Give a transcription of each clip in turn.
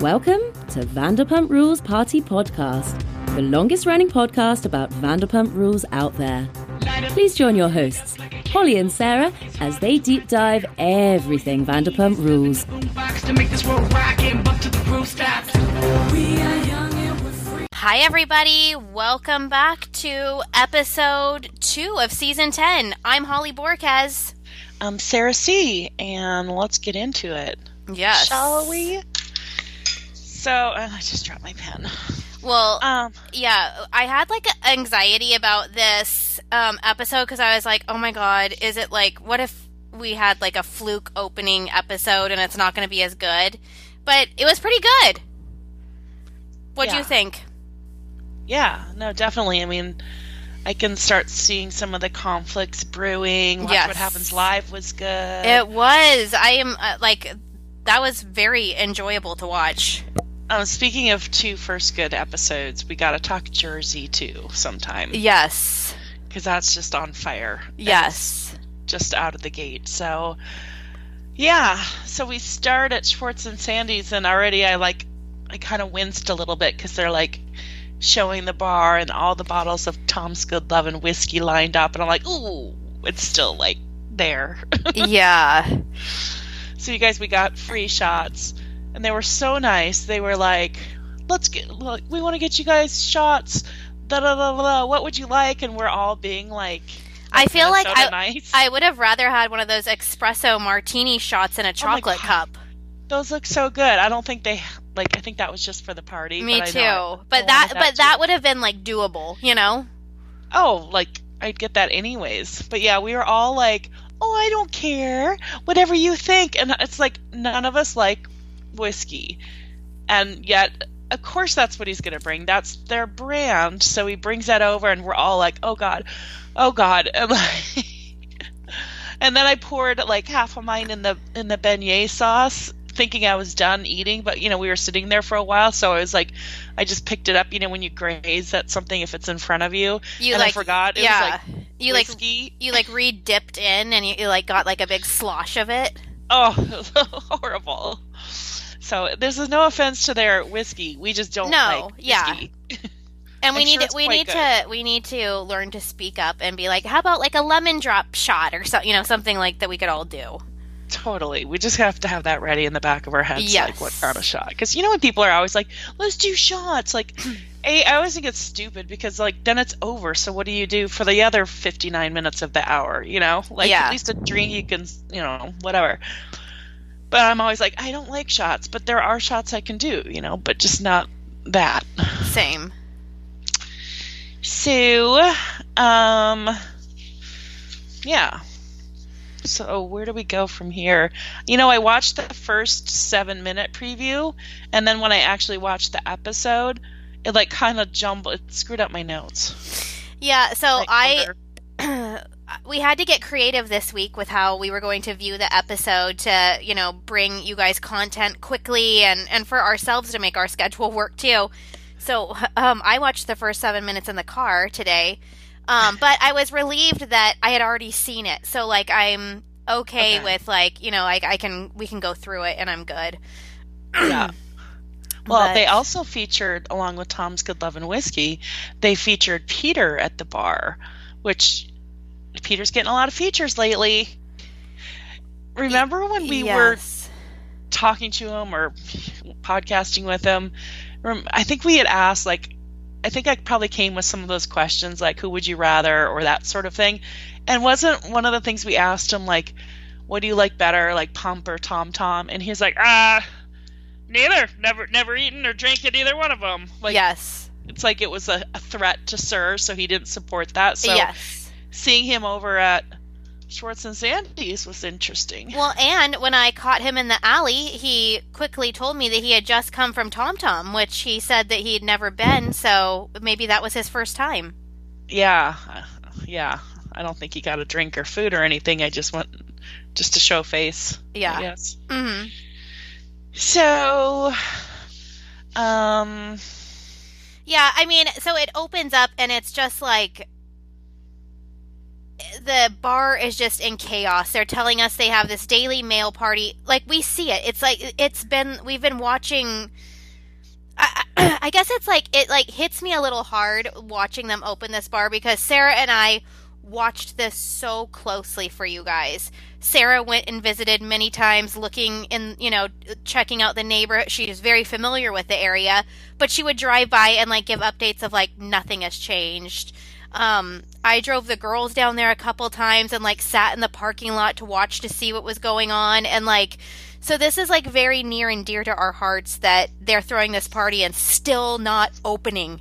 Welcome to Vanderpump Rules Party Podcast, the longest running podcast about Vanderpump Rules out there. Please join your hosts, Holly and Sarah, as they deep dive everything Vanderpump Rules. Hi, everybody. Welcome back to episode two of season 10. I'm Holly Borkes. I'm Sarah C, and let's get into it. Yes. Shall we? So, uh, I just dropped my pen. Well, Um, yeah, I had like anxiety about this um, episode because I was like, oh my god, is it like, what if we had like a fluke opening episode and it's not going to be as good? But it was pretty good. What do Yeah. you think? yeah, no, definitely. I mean, I can start seeing some of the conflicts brewing. Watch Yes. What Happens Live was good. It was. I am uh, like, that was very enjoyable to watch. Um, speaking of two first good episodes, we got to talk Jersey too sometime Yes. because that's just on fire. Yes. just out of the gate. So, yeah. So we start at Schwartz and Sandy's, and already I like, I kind of winced a little bit because they're like showing the bar and all the bottles of Tom's Good Love and whiskey lined up, and I'm like, ooh, it's still like there. yeah. so you guys, we got free shots, and they were so nice. They were like, let's get, look, we want to get you guys shots. Da da da da. What would you like? And we're all being like. I feel like I, nice. I would have rather had one of those espresso martini shots in a oh chocolate God. cup. Those look so good. I don't think they like. I think that was just for the party. Me but I too. I- but I that but too. that would have been like doable, you know? Oh, like I'd get that anyways. But yeah, we were all like, "Oh, I don't care. Whatever you think." And it's like none of us like whiskey, and yet. Of course, that's what he's going to bring. That's their brand. So he brings that over, and we're all like, "Oh God, oh God!" And, like, and then I poured like half of mine in the in the beignet sauce, thinking I was done eating. But you know, we were sitting there for a while, so I was like, I just picked it up. You know, when you graze at something, if it's in front of you, You and like I forgot. It yeah. was you like like whiskey. you like re dipped in and you, you like got like a big slosh of it. Oh, it horrible. So this is no offense to their whiskey. We just don't No, like yeah. whiskey. And we I'm need sure to, we need good. to we need to learn to speak up and be like, how about like a lemon drop shot or so, you know, something like that we could all do. Totally. We just have to have that ready in the back of our heads, Yes. like what kind of shot. Because you know when people are always like, "Let's do shots," like, a, I always think it's stupid because like then it's over. So what do you do for the other fifty nine minutes of the hour? You know, like Yeah. at least a drink you can, you know, whatever. But I'm always like, I don't like shots, but there are shots I can do, you know, but just not that. Same. So, um, yeah. So where do we go from here? You know, I watched the first seven minute preview, and then when I actually watched the episode, it like kind of jumbled, it screwed up my notes. Yeah, so Like, I. we had to get creative this week with how we were going to view the episode to, you know, bring you guys content quickly and and for ourselves to make our schedule work too. So, um, I watched the first seven minutes in the car today, um, but I was relieved that I had already seen it. So, like, I'm okay, Okay. with like, you know, I, I can we can go through it and I'm good. yeah. Well, But- they also featured, along with Tom's Good Love and Whiskey, they featured Peter at the bar, which Peter's getting a lot of features lately. Remember when we were talking to him or podcasting with him, I think we had asked like, I think I probably came with some of those questions like, who would you rather or that sort of thing, and wasn't one of the things we asked him like, what do you like better, like Pump or Tom Tom, and he's like, ah, neither, never, never eaten or drank at either one of them. Like, yes. it's like it was a, a threat to SUR, so he didn't support that. So yes. Seeing him over at Schwartz and Sandy's was interesting. Well, and when I caught him in the alley, he quickly told me that he had just come from Tom Tom, which he said that he had never been, so maybe that was his first time. Yeah, uh, yeah. I don't think he got a drink or food or anything. I just went just to show face. Yeah. Yes. hmm So, um, Yeah, I mean, so it opens up and it's just like the bar is just in chaos. They're telling us they have this daily mail party. Like we see it. It's like it's been we've been watching I, I guess it's like it like hits me a little hard watching them open this bar because Sarah and I watched this so closely for you guys. Sarah went and visited many times looking in, you know, checking out the neighborhood. She is very familiar with the area, but she would drive by and like give updates of like nothing has changed. Um, I drove the girls down there a couple times and like sat in the parking lot to watch to see what was going on and like so this is like very near and dear to our hearts that they're throwing this party and still not opening.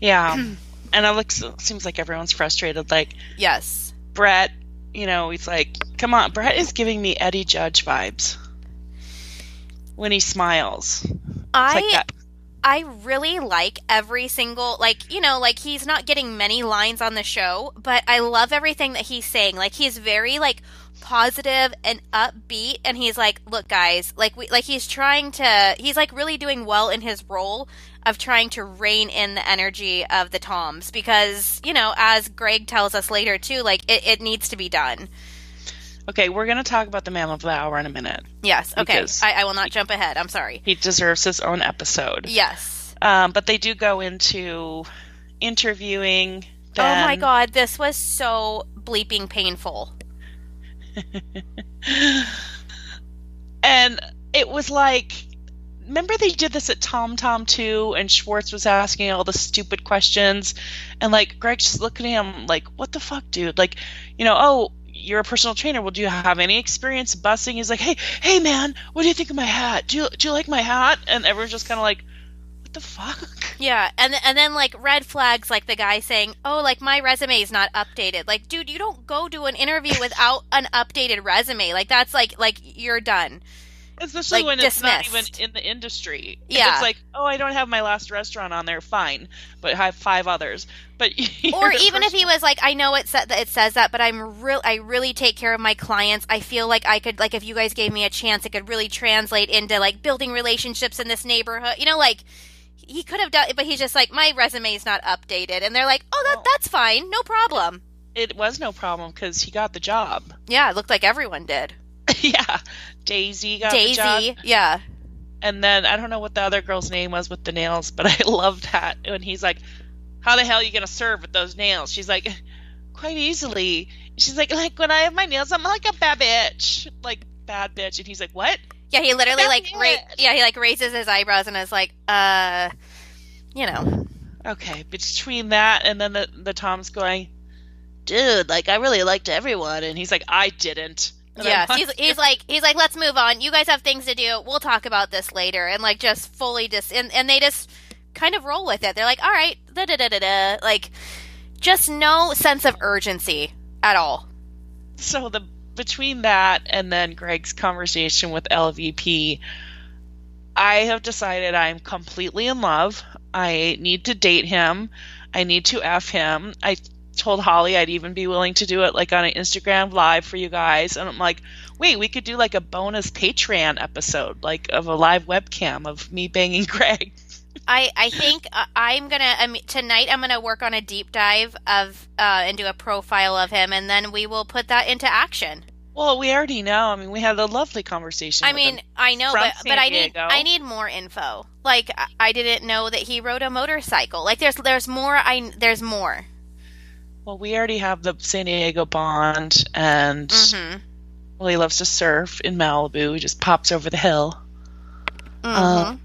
Yeah. and it looks seems like everyone's frustrated like Yes. Brett, you know, he's like, "Come on, Brett is giving me Eddie Judge vibes." When he smiles. It's I like that. I really like every single like you know like he's not getting many lines on the show, but I love everything that he's saying. Like he's very like positive and upbeat and he's like, "Look guys, like we like he's trying to he's like really doing well in his role of trying to rein in the energy of the Toms because, you know, as Greg tells us later too, like it, it needs to be done. Okay, we're going to talk about the man of the hour in a minute. Yes, okay. I, I will not jump ahead. I'm sorry. He deserves his own episode. Yes. Um, but they do go into interviewing. Oh my god, this was so bleeping painful. and it was like remember they did this at tom tom too and schwartz was asking all the stupid questions and like greg just looking at him like what the fuck dude like you know oh you're a personal trainer well do you have any experience bussing he's like hey hey man what do you think of my hat do you, do you like my hat and everyone's just kind of like what the fuck Yeah, and and then like red flags, like the guy saying, "Oh, like my resume is not updated." Like, dude, you don't go do an interview without an updated resume. Like that's like like you're done. Especially Like, when it's not even in the industry Yeah. it's like oh i don't have my last restaurant on there fine but I have five others but Or even if he was like, "I know it said that it says that, but I'm real. I really take care of my clients. I feel like I could like if you guys gave me a chance, it could really translate into like building relationships in this neighborhood. You know, like." He could have done, but he's just like my resume is not updated, and they're like, "Oh, that that's fine, no problem." it was no problem because he got the job Yeah, it looked like everyone did. yeah, Daisy got the job, Daisy, yeah, and then I don't know what the other girl's name was with the nails, but I love that when he's like, "How the hell are you gonna serve with those nails?" She's like, "Quite easily." She's like, "Like when I have my nails, I'm like a bad bitch, like bad bitch," and he's like, "What?" yeah. He literally That's like, ra- yeah, he like raises his eyebrows and is like, "Uh, you know, Okay, between that and then the the Tom's going, "Dude, like I really liked everyone," and he's like, "I didn't." Yeah." He's he's like he's like, "Let's move on. You guys have things to do. We'll talk about this later." And like just fully just and and they just kind of roll with it. They're like, "All right, da da da da da," like just no sense of urgency at all. so the between that and then Greg's conversation with LVP, I have decided I'm completely in love. I need to date him. I need to f him. I told Holly I'd even be willing to do it like on an Instagram live for you guys, and I'm like, wait, we could do like a bonus Patreon episode, like of a live webcam of me banging Greg. I, I think uh, I'm gonna I mean, tonight. I'm gonna work on a deep dive of uh, and do a profile of him, and then we will put that into action. Well, we already know. I mean, we had a lovely conversation. I mean. I know, but San but I need Diego. I need more info. Like I- I didn't know that he rode a motorcycle. Like there's there's more. I there's more. Well, we already have the San Diego bond, and hmm well, he loves to surf in Malibu. He just pops over the hill. hmm Um,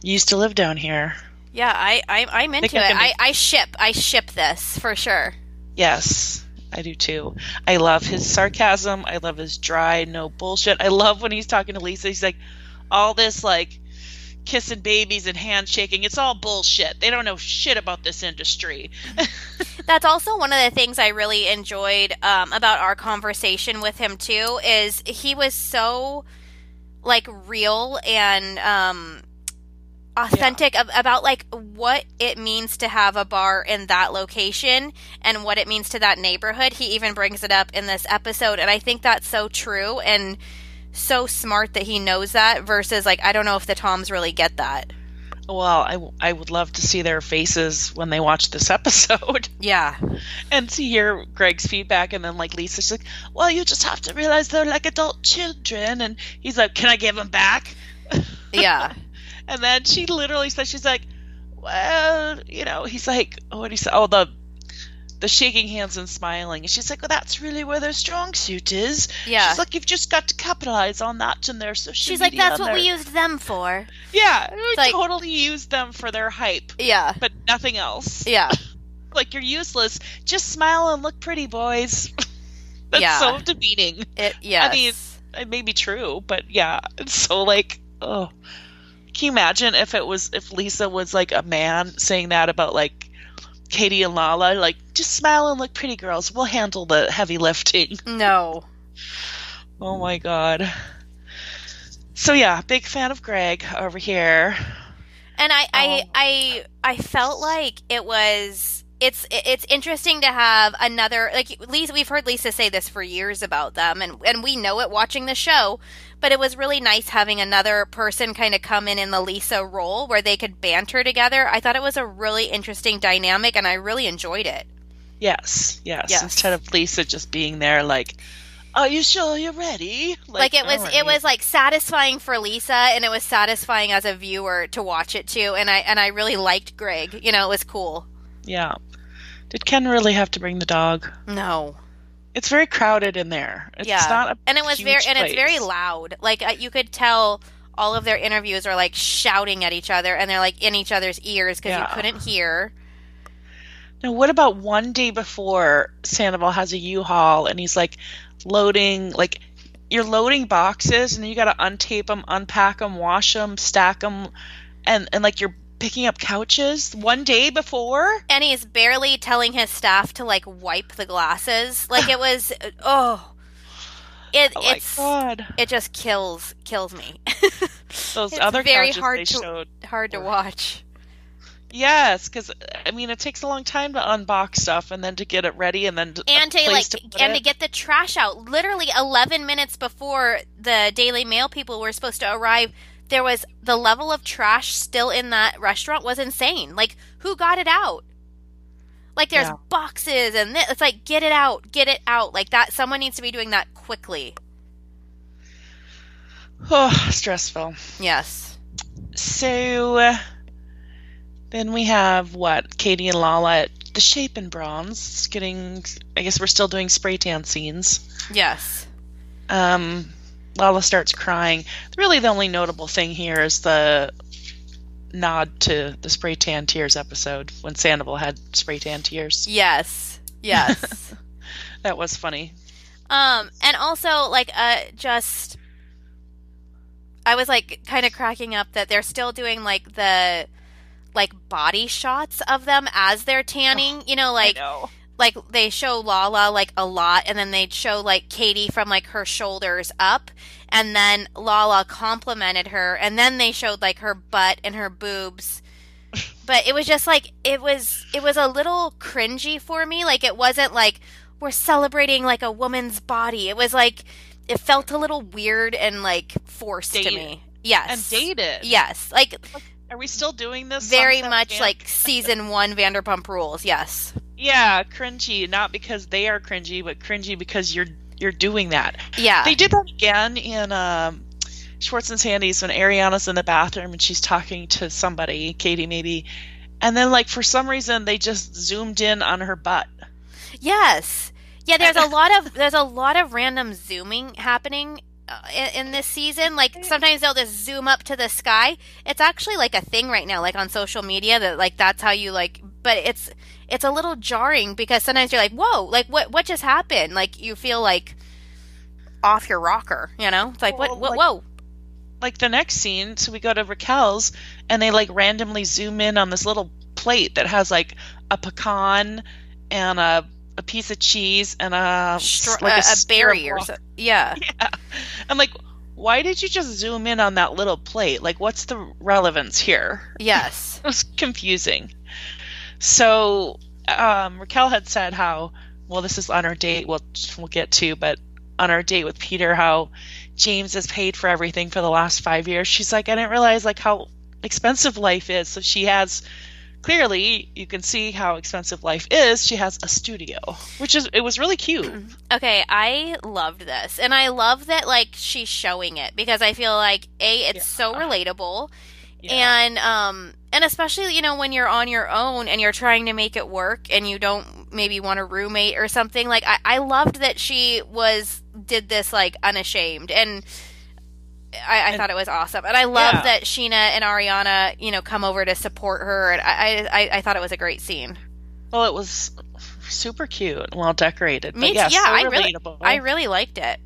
You used to live down here. yeah, I, I I'm into I it. I, I ship I ship this for sure. Yes, I do too. I love his sarcasm. I love his dry, no bullshit. I love when he's talking to Lisa. He's like, all this like kissing babies and handshaking. It's all bullshit. They don't know shit about this industry. That's also one of the things I really enjoyed um, about our conversation with him too. Is he was so like real and um, authentic ab- about like what it means to have a bar in that location and what it means to that neighborhood. He even brings it up in this episode, and I think that's so true and so smart that he knows that. Versus like I don't know if the Toms really get that. well, I, I would love to see their faces when they watch this episode. Yeah. and to hear Greg's feedback. And then, like, Lisa's like, well, you just have to realize they're like adult children. And he's like, can I give them back? Yeah. and then she literally says, she's like, well, you know, he's like, what do you say? Oh, the the shaking hands and smiling. And she's like, well, that's really where their strong suit is. Yeah. She's like, you've just got to capitalize on that and their social She's like, that's what we their-" used them for. Yeah, we like- totally used them for their hype, Yeah. but nothing else. Yeah. Like, you're useless. Just smile and look pretty, boys. that's Yeah. so demeaning. It, yes. I mean, It may be true, but yeah, it's so like, oh. Can you imagine if it was, if Lisa was like a man saying that about like Katie and Lala? Like, just smile and look pretty, girls. We'll handle the heavy lifting. no. Oh my god. So yeah, big fan of Greg over here. And I, I, Oh. I, I felt like it was. It's it's interesting to have another like Lisa. We've heard Lisa say this for years about them, and and we know it watching the show. But it was really nice having another person kind of come in in the Lisa role where they could banter together. I thought it was a really interesting dynamic, and I really enjoyed it. Yes, yes. Yes. Instead of Lisa just being there like, Are you sure you're ready? Like, it was it was like satisfying for Lisa, and it was satisfying as a viewer to watch it too. And I and I really liked Greg. You know, it was cool. Yeah. Did Ken really have to bring the dog? No. It's very crowded in there. It's yeah, not a and it was very and it's very loud. Like uh, you could tell all of their interviews are like shouting at each other, and they're like in each other's ears because Yeah. you couldn't hear. Now, what about one day before Sandoval has a U-Haul and he's like loading, like you're loading boxes and you got to untape them, unpack them, wash them, stack them, and and like you're picking up couches one day before. And he's barely telling his staff to like wipe the glasses. Like it was, oh, it Oh it's god! it just kills kills me. Those it's other very hard to-. Hard to watch. Yes, because I mean it takes a long time to unbox stuff and then to get it ready and then to, and to like to and it. to get the trash out literally 11 minutes before the daily mail people were supposed to arrive there was the level of trash still in that restaurant was insane like who got it out like there's Yeah. boxes and it's like get it out get it out like that someone needs to be doing that quickly oh, stressful. yes So uh, then we have what Katie and Lala at the Shape and Bronze getting. I guess we're still doing spray tan scenes. yes Um, Lala starts crying. Really, the only notable thing here is the nod to the spray tan tears episode when Sandoval had spray tan tears. yes yes That was funny. Um, and also like uh just I was like kind of cracking up that they're still doing like the like body shots of them as they're tanning, you know, like know. Like they show Lala like a lot and then they'd show like Katie from like her shoulders up and then Lala complimented her and then they showed like her butt and her boobs. But it was just like it was it was a little cringy for me. Like it wasn't like we're celebrating like a woman's body. It was like it felt a little weird and like forced to me. Yes. And dated. Yes. Like Are we still doing this? very much like season 1 Vanderpump Rules. Yes. Yeah, cringy. Not because they are cringy, but cringy because you're you're doing that. Yeah. They did that again in um, Schwartz and Sandy's when Ariana's in the bathroom and she's talking to somebody, Katie maybe, and then like for some reason they just zoomed in on her butt. Yes. Yeah, there's a lot of there's a lot of random zooming happening in, in this season. Like sometimes they'll just zoom up to the sky. It's actually like a thing right now like on social media that like that's how you like but it's it's a little jarring because sometimes you're like, "Whoa, like what what just happened?" Like you feel like off your rocker, you know? It's like, Well, "What what like- whoa." Like the next scene, so we go to Raquel's and they like randomly zoom in on this little plate that has like a pecan and a a piece of cheese and a Stra- like a, a berry or rock. so. Yeah. Yeah. I'm like, why did you just zoom in on that little plate? Like, what's the relevance here? Yes. It was confusing. So um, Raquel had said how well this is on our date. We'll we'll get to, but on our date with Peter, how James has paid for everything for the last five years. She's like, I didn't realize like how expensive life is. So she has clearly you can see how expensive life is. She has a studio, which is it was really cute. Okay, I loved this. And I love that like she's showing it because I feel like A, it's yeah. so relatable. Yeah. And um and especially, you know, when you're on your own and you're trying to make it work and you don't maybe want a roommate or something, like I, I loved that she was did this like unashamed and I, I thought it was awesome, and I love yeah. that Scheana and Ariana, you know, come over to support her, and I, I, I thought it was a great scene. Well, it was super cute and well decorated. Me, yeah, yeah so I really, I really liked it.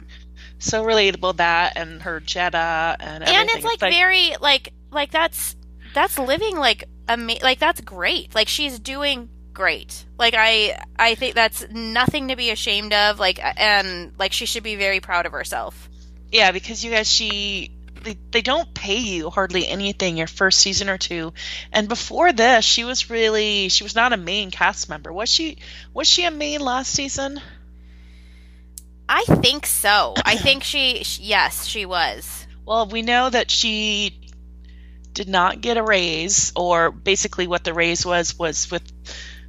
So relatable that and her Jetta and everything. and it's like, it's like very like like that's that's living like ama- like that's great. Like she's doing great. Like I I think that's nothing to be ashamed of. Like and like she should be very proud of herself. Yeah, because you guys, she they, they don't pay you hardly anything your first season or two, and before this, she was really she was not a main cast member. Was she? Was she a main last season? I think so. I think she, she yes, she was. Well, we know that she did not get a raise, or basically what the raise was was with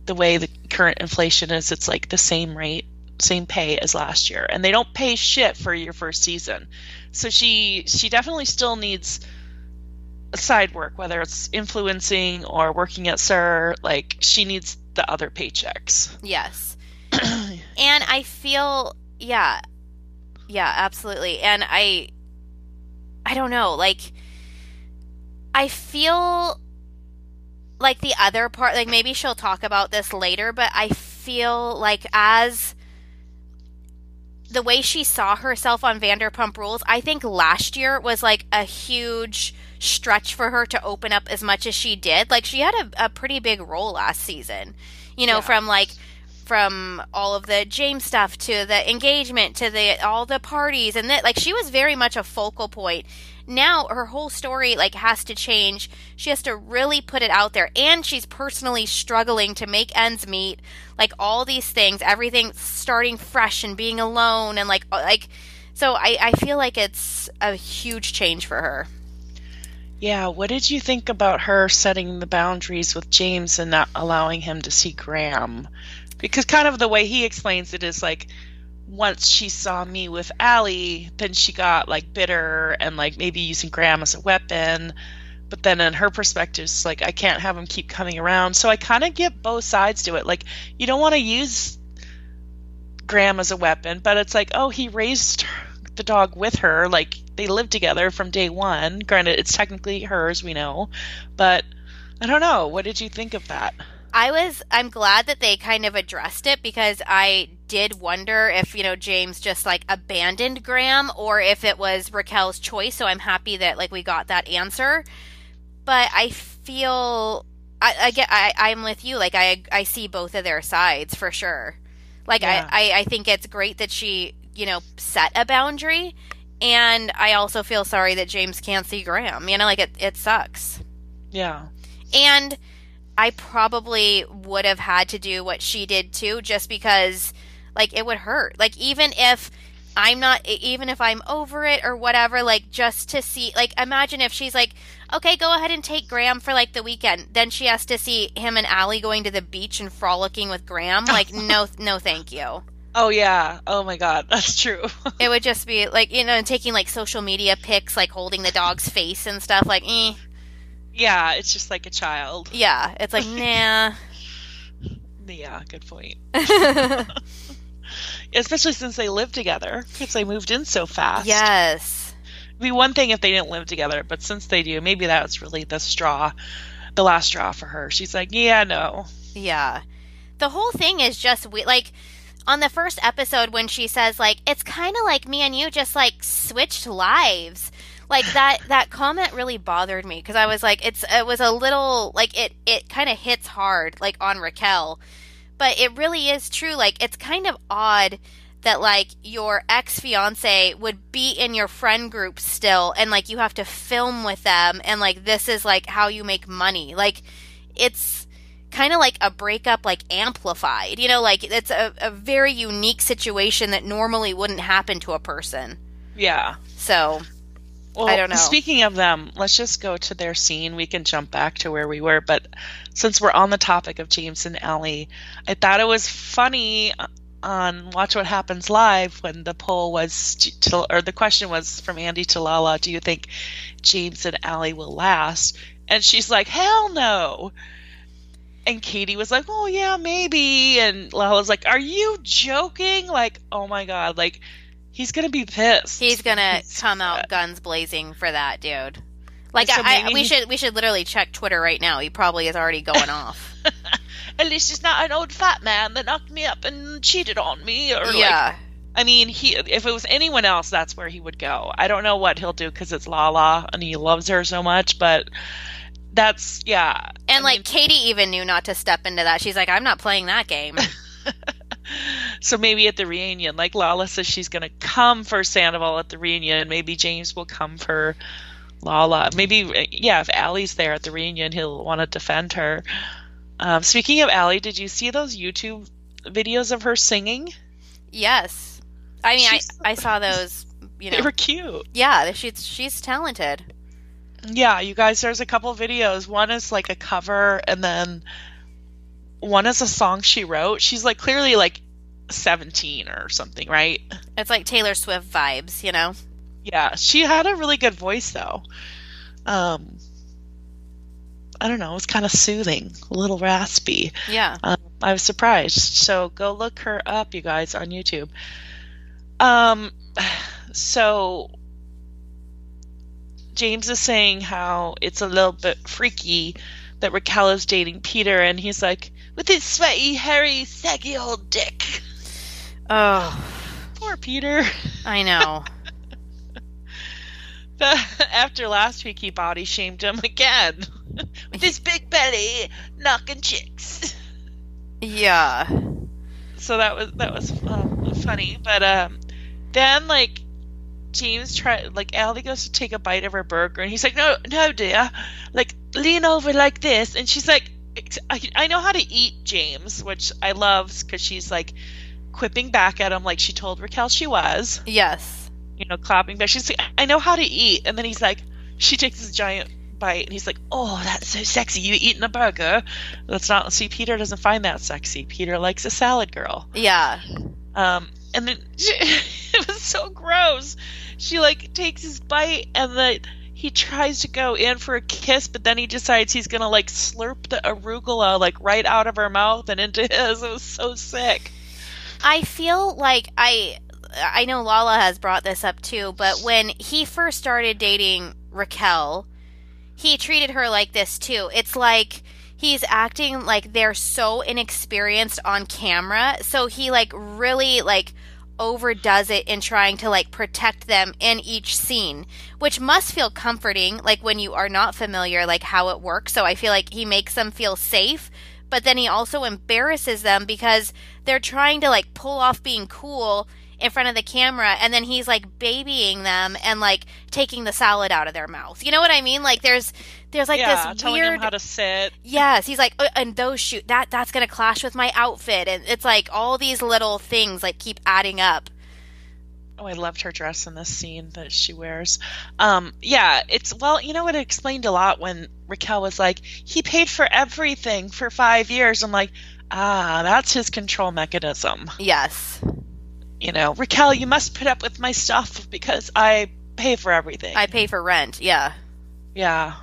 the way the current inflation is. It's like the same rate same pay as last year and they don't pay shit for your first season. So she she definitely still needs side work whether it's influencing or working at SUR like she needs the other paychecks. Yes. And i feel yeah yeah absolutely. And i i don't know like i feel like the other part like maybe she'll talk about this later but i feel like as the way she saw herself on Vanderpump Rules, I think last year was like a huge stretch for her to open up as much as she did. Like she had a, a pretty big role last season, you know, yeah. from like from all of the James stuff to the engagement to the all the parties and that like she was very much a focal point now her whole story like has to change. She has to really put it out there and she's personally struggling to make ends meet. Like all these things, everything starting fresh and being alone and like like so I I feel like it's a huge change for her. Yeah, what did you think about her setting the boundaries with James and not allowing him to see Graham? Because kind of the way he explains it is like once she saw me with Ally, then she got like bitter and like maybe using Graham as a weapon. But then in her perspective, it's like I can't have him keep coming around. So I kind of get both sides to it. Like you don't want to use Graham as a weapon, but it's like oh he raised the dog with her. Like they lived together from day one. Granted, it's technically hers, we know, but I don't know. What did you think of that? I was I'm glad that they kind of addressed it because I did wonder if, you know, James just like abandoned Graham or if it was Raquel's choice, so I'm happy that like we got that answer. But I feel I, I get I, I'm with you. Like I I see both of their sides for sure. Like yeah. I, I, I think it's great that she, you know, set a boundary and I also feel sorry that James can't see Graham. You know, like it, it sucks. Yeah. And I probably would have had to do what she did too, just because like it would hurt. Like even if I'm not, even if I'm over it or whatever, like just to see, like imagine if she's like, okay, go ahead and take Graham for like the weekend. Then she has to see him and Ally going to the beach and frolicking with Graham. Like no, no, thank you. Oh yeah. Oh my god, that's true. it would just be like you know taking like social media pics, like holding the dog's face and stuff. Like, eh. Yeah, it's just like a child. Yeah, it's like nah. yeah, good point. Especially since they live together, because they moved in so fast. Yes. It'd be one thing if they didn't live together, but since they do, maybe that was really the straw, the last straw for her. She's like, yeah, no. Yeah. The whole thing is just we like on the first episode when she says like it's kind of like me and you just like switched lives like that that comment really bothered me because I was like, it's it was a little like it it kind of hits hard like on Raquel, but it really is true. Like it's kind of odd that like your ex fiance would be in your friend group still, and like you have to film with them, and like this is like how you make money. Like it's kind of like a breakup like amplified you know like it's a, a very unique situation that normally wouldn't happen to a person yeah so Well, I don't know. Speaking of them, let's just go to their scene. We can jump back to where we were, but since we're on the topic of James and Allie, I thought it was funny uh, on Watch What Happens Live when the poll was, to, or the question was from Andy to Lala, do you think James and Allie will last? And she's like, hell no. And Katie was like, oh yeah, maybe. And Lala's like, are you joking? Like, oh my God, like, he's gonna be pissed. He's gonna come out guns blazing for that dude. Like so I, I, we should we should literally check Twitter right now. He probably is already going off. At least he's not an old fat man that knocked me up and cheated on me. Or yeah. Like, I mean, he if it was anyone else, that's where he would go. I don't know what he'll do because it's Lala and he loves her so much, but that's yeah. And I like mean, Katie even knew not to step into that. She's like, I'm not playing that game. so maybe at the reunion, like Lala says, she's going to come for Sandoval at the reunion. Maybe James will come for Lala. Maybe yeah, if Allie's there at the reunion, he'll want to defend her. Um, speaking of Allie, did you see those YouTube videos of her singing? Yes, I mean, I I saw those. You know, they were cute. Yeah, she's she's talented. Yeah, you guys, there's a couple videos. One is like a cover, and then one is a song she wrote. She's like clearly like 17 or something, right? It's like Taylor Swift vibes, you know? Yeah, she had a really good voice though. Um, I don't know, it was kind of soothing, a little raspy. Yeah. Um, I was surprised. So go look her up, you guys, on YouTube. Um, so James is saying how it's a little bit freaky that Raquel is dating Peter, and he's like, with his sweaty, hairy, saggy old dick. Oh. Poor Peter. I know. After last week, he body shamed him again. with his big belly, knocking chicks. Yeah. So that was that was um, funny, but um, then like James try like Allie goes to take a bite of her burger, and he's like, "No, no, dear, like lean over like this," and she's like, "I, I know how to eat, James," which I love because she's like quipping back at him like she told Raquel she was. Yes. You know, clapping back. She's like, "I know how to eat," and then he's like, she takes this giant bite, and he's like, "Oh, that's so sexy! You eating a burger?" That's not. See, Peter doesn't find that sexy. Peter likes a salad girl. Yeah. Um, and then it was so gross she like takes his bite and then he tries to go in for a kiss, but then he decides he's gonna like slurp the arugula like right out of her mouth and into his. It was so sick. I feel like I I know Lala has brought this up too, but when he first started dating Raquel, he treated her like this too. It's like he's acting like they're so inexperienced on camera, so he like really like overdoes it in trying to like protect them in each scene, which must feel comforting, like when you are not familiar, like how it works. So I feel like he makes them feel safe, but then he also embarrasses them because they're trying to like pull off being cool in front of the camera and then he's like babying them and like taking the salad out of their mouth. You know what I mean? Like there's there's like yeah, this telling weird how to sit. Yes, he's like uh, and those shoot that that's going to clash with my outfit and it's like all these little things like keep adding up. Oh, I loved her dress in this scene that she wears. Um, yeah, it's well, you know, it explained a lot when Raquel was like, "He paid for everything for five years." I'm like, ah, that's his control mechanism. Yes you know, Raquel, you must put up with my stuff because I pay for everything. I pay for rent. Yeah. Yeah.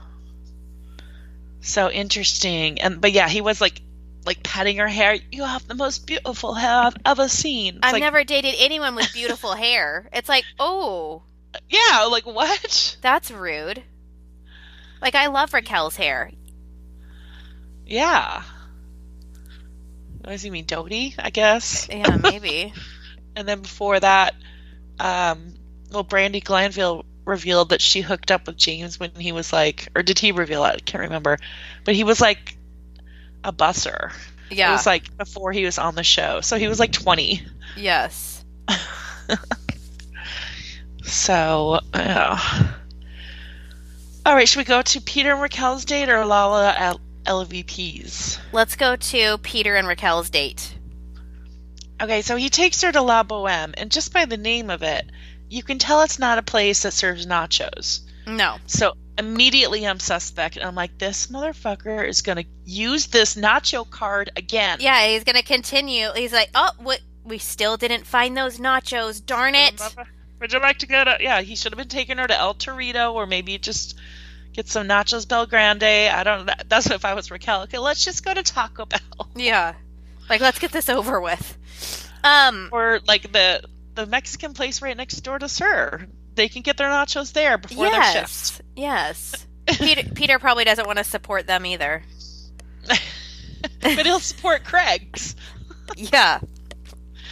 So interesting. And but yeah, he was like like petting her hair. You have the most beautiful hair I've ever seen. It's I've like, never dated anyone with beautiful hair. It's like, oh. Yeah, like what? That's rude. Like I love Raquel's hair. Yeah. What does he mean, Dodie? I guess. Yeah, maybe. and then before that, um, well, Brandi Glanville revealed that she hooked up with James when he was like, or did he reveal it? I can't remember, but he was like a busser. Yeah, it was like before he was on the show, so he was like twenty. Yes. so, yeah. All right, should we go to Peter and Raquel's date or Lala at LVP's? Let's go to Peter and Raquel's date. Okay, so he takes her to La Boheme, and just by the name of it, you can tell it's not a place that serves nachos. No. So immediately I'm suspect. And I'm like, this motherfucker is going to use this nacho card again. Yeah, he's going to continue. He's like, oh, what? We still didn't find those nachos. Darn it. Would you like to go to? Yeah, he should have been taking her to El Torito or maybe just get some nachos BellGrande. I don't know. That's if I was Raquel. Okay, let's just go to Taco Bell. Yeah. Like, let's get this over with. Um, or like the the Mexican place right next door to SUR. They can get their nachos there before yes, their shift. Yes. Peter, Peter probably doesn't want to support them either. but he'll support Craig's. Yeah.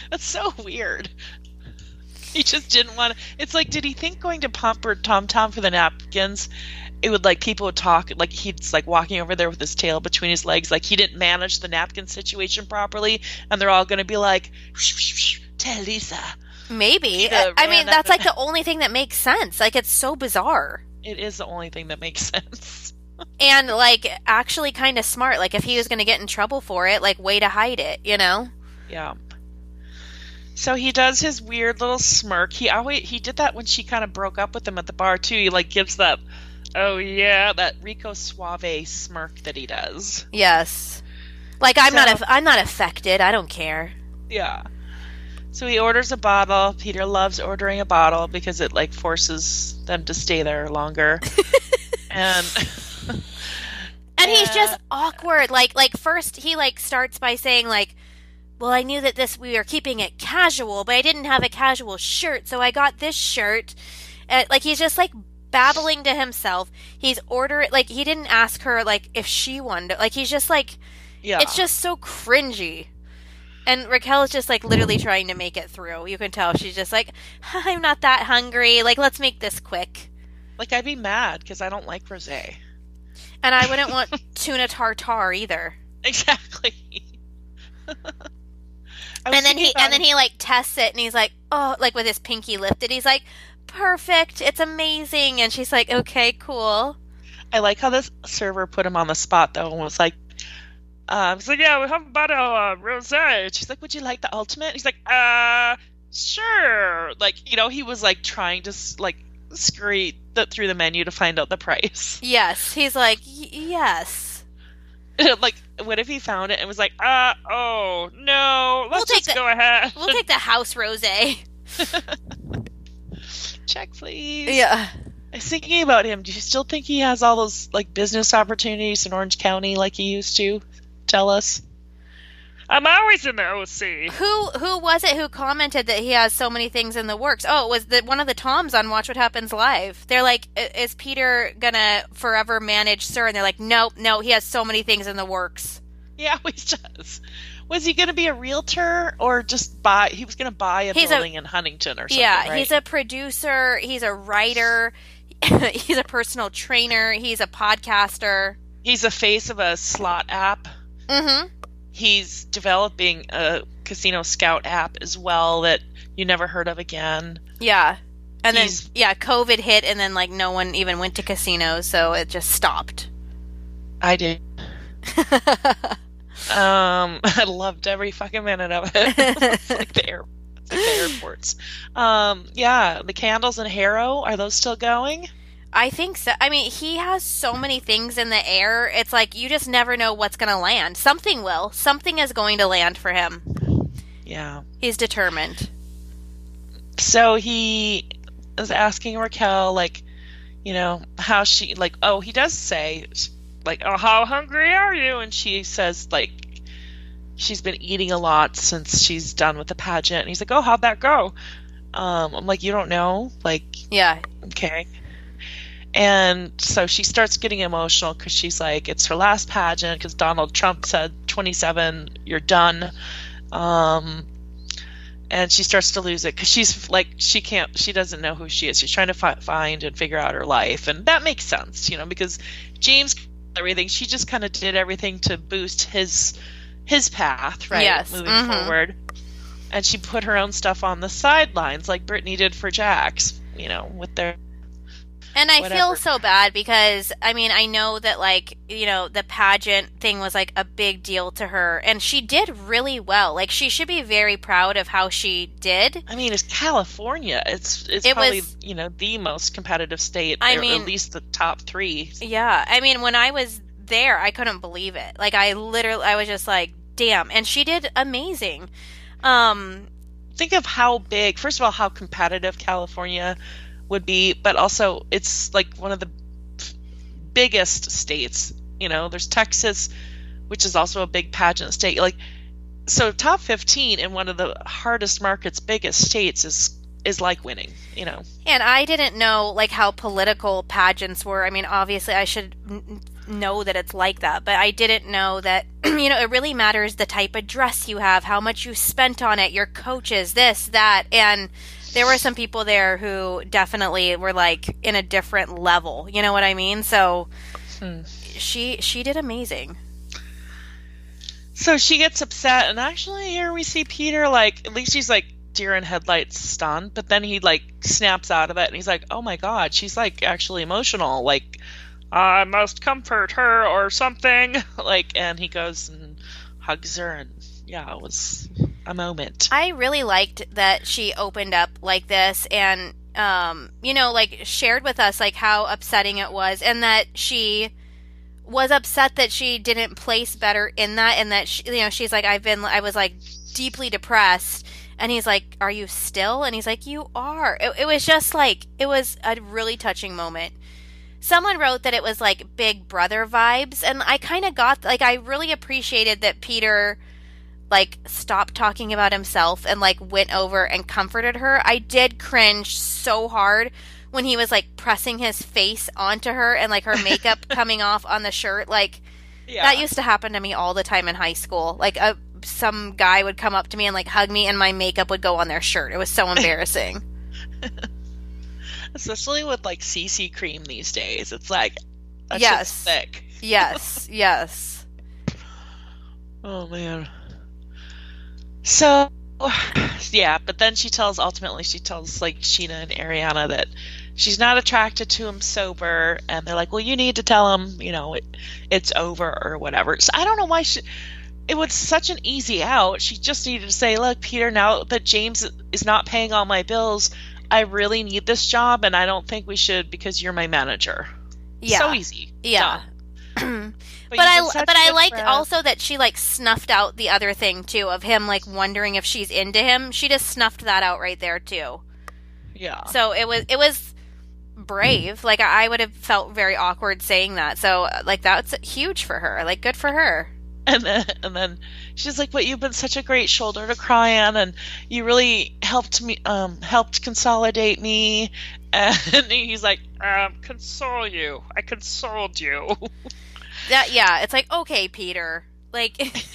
That's so weird. He just didn't want to. It's like, did he think going to Pump or Tom Tom for the napkins? It would like people would talk like he's like walking over there with his tail between his legs, like he didn't manage the napkin situation properly, and they're all going to be like, "Tell Lisa." Maybe. Uh, I mean, that's like the only thing that makes sense. Like, it's so bizarre. It is the only thing that makes sense. and like, actually, kind of smart. Like, if he was going to get in trouble for it, like, way to hide it. You know? Yeah. So he does his weird little smirk. He always he did that when she kind of broke up with him at the bar too. He like gives that oh yeah that Rico Suave smirk that he does. Yes. Like I'm so, not I'm not affected. I don't care. Yeah. So he orders a bottle. Peter loves ordering a bottle because it like forces them to stay there longer. and and he's just awkward. Like like first he like starts by saying like well, I knew that this we were keeping it casual, but I didn't have a casual shirt, so I got this shirt. And, like he's just like babbling to himself. He's order like he didn't ask her like if she wanted. Like he's just like, yeah, it's just so cringy. And Raquel is just like literally trying to make it through. You can tell she's just like, I'm not that hungry. Like let's make this quick. Like I'd be mad because I don't like rosé. And I wouldn't want tuna tartare either. Exactly and then he and then he like tests it and he's like oh like with his pinky lifted he's like perfect it's amazing and she's like okay cool i like how this server put him on the spot though and was like um he's like yeah we have a bottle of uh, rosé she's like would you like the ultimate he's like uh sure like you know he was like trying to like scurry the, through the menu to find out the price yes he's like yes like, what if he found it and was like, uh, oh, no, let's we'll just the, go ahead. We'll take the house rose. Check, please. Yeah. I was thinking about him. Do you still think he has all those, like, business opportunities in Orange County like he used to? Tell us. I'm always in the OC. Who who was it who commented that he has so many things in the works? Oh, it was the, one of the Toms on Watch What Happens Live. They're like, is Peter gonna forever manage SUR? And they're like, nope, no, he has so many things in the works. Yeah, he always does. Was he going to be a realtor or just buy? He was going to buy a he's building a, in Huntington or something. Yeah, right? he's a producer. He's a writer. he's a personal trainer. He's a podcaster. He's a face of a slot app. Mm-hmm he's developing a casino scout app as well that you never heard of again. Yeah. And he's, then yeah, COVID hit and then like no one even went to casinos, so it just stopped. I did. um I loved every fucking minute of it. like the air like the airports. Um yeah, the candles in Harrow, are those still going? I think so. I mean, he has so many things in the air. It's like you just never know what's going to land. Something will. Something is going to land for him. Yeah. He's determined. So he is asking Raquel, like, you know, how she, like, oh, he does say, like, oh, how hungry are you? And she says, like, she's been eating a lot since she's done with the pageant. And he's like, oh, how'd that go? Um, I'm like, you don't know? Like, yeah. Okay. And so she starts getting emotional because she's like, it's her last pageant because Donald Trump said 27, you're done. Um, and she starts to lose it because she's like, she can't, she doesn't know who she is. She's trying to fi- find and figure out her life. And that makes sense, you know, because James, everything, she just kind of did everything to boost his his path, right? Yes. Moving mm-hmm. forward. And she put her own stuff on the sidelines like Brittany did for Jax, you know, with their And I whatever. feel so bad because I mean I know that like you know the pageant thing was like a big deal to her and she did really well. Like she should be very proud of how she did. I mean, it's California. It's it's It probably was- you know the most competitive state. I or mean- at least the top three. Yeah, I mean when I was there I couldn't believe it. Like I literally I was just like damn and she did amazing. Um Think of how big. First of all, how competitive California would be, but also it's like one of the biggest states. You know, there's Texas, which is also a big pageant state. Like, so top 15 in one of the hardest markets, biggest states is is like winning. You know, And I didn't know like how political pageants were. I mean, obviously I should know that it's like that, but I didn't know that you know, it really matters the type of dress you have, how much you spent on it, your coaches, this, that, and there were some people there who definitely were like in a different level. You know what I mean? So Hmm. she she did amazing. So she gets upset, and actually, here we see Peter like at least he's like deer in headlights stunned, but then he like snaps out of it, and he's like, "Oh my god, she's like actually emotional. Like, I must comfort her or something." Like, and he goes and hugs her, and yeah, it was a moment. I really liked that she opened up like this and um you know like shared with us like how upsetting it was and that she was upset that she didn't place better in that and that she, you know she's like I've been I was like deeply depressed. And he's like are you still? And he's like you are. It, it was just like it was a really touching moment. Someone wrote that it was like big brother vibes and I kind of got like I really appreciated that Peter like stopped talking about himself and like went over and comforted her. I did cringe so hard when he was like pressing his face onto her and like her makeup coming off on the shirt. Like Yeah, that used to happen to me all the time in high school. Like a some guy would come up to me and like hug me and my makeup would go on their shirt. It was so embarrassing. especially with like CC cream these days. It's like Yes. thick. yes, yes. Oh man. So yeah, but then she tells ultimately she tells like Scheana and Ariana that she's not attracted to him sober and they're like, Well you need to tell him, you know, it it's over or whatever. So I don't know why she it was such an easy out. She just needed to say, Look, Peter, now that James is not paying all my bills, I really need this job and I don't think we should because you're my manager. Yeah. So easy. Yeah. Done. But, you've I but I liked friend. also that she like snuffed out the other thing too of him like wondering if she's into him. She just snuffed that out right there too. Yeah. So it was it was brave. Like I would have felt very awkward saying that. So like that's huge for her. Like good for her. and then and then she's like but you've been such a great shoulder to cry on and you really helped me um helped consolidate me and he's like um console you i consoled you That yeah, it's like okay, Peter. Like it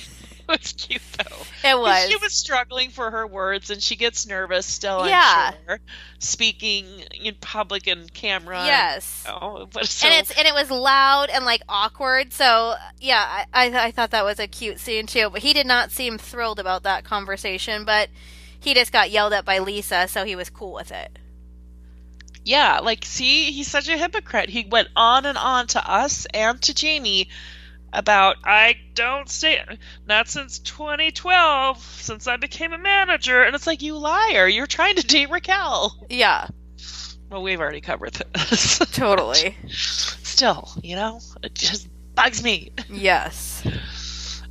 was cute though It was. she was struggling for her words and she gets nervous still Yeah. i'm sure speaking in public and camera yes. oh but so and it's and it was loud and like awkward. So yeah, I, I I thought that was a cute scene too. But he did not seem thrilled about that conversation. But he just got yelled at by Lisa, so he was cool with it. Yeah, like, see, he's such a hypocrite. He went on and on to us and to Jamie about, I don't stay, not since 2012, since I became a manager. And it's like, you liar. You're trying to date Raquel. Yeah, Well, we've already covered this. totally. Still, you know, it just bugs me. yes.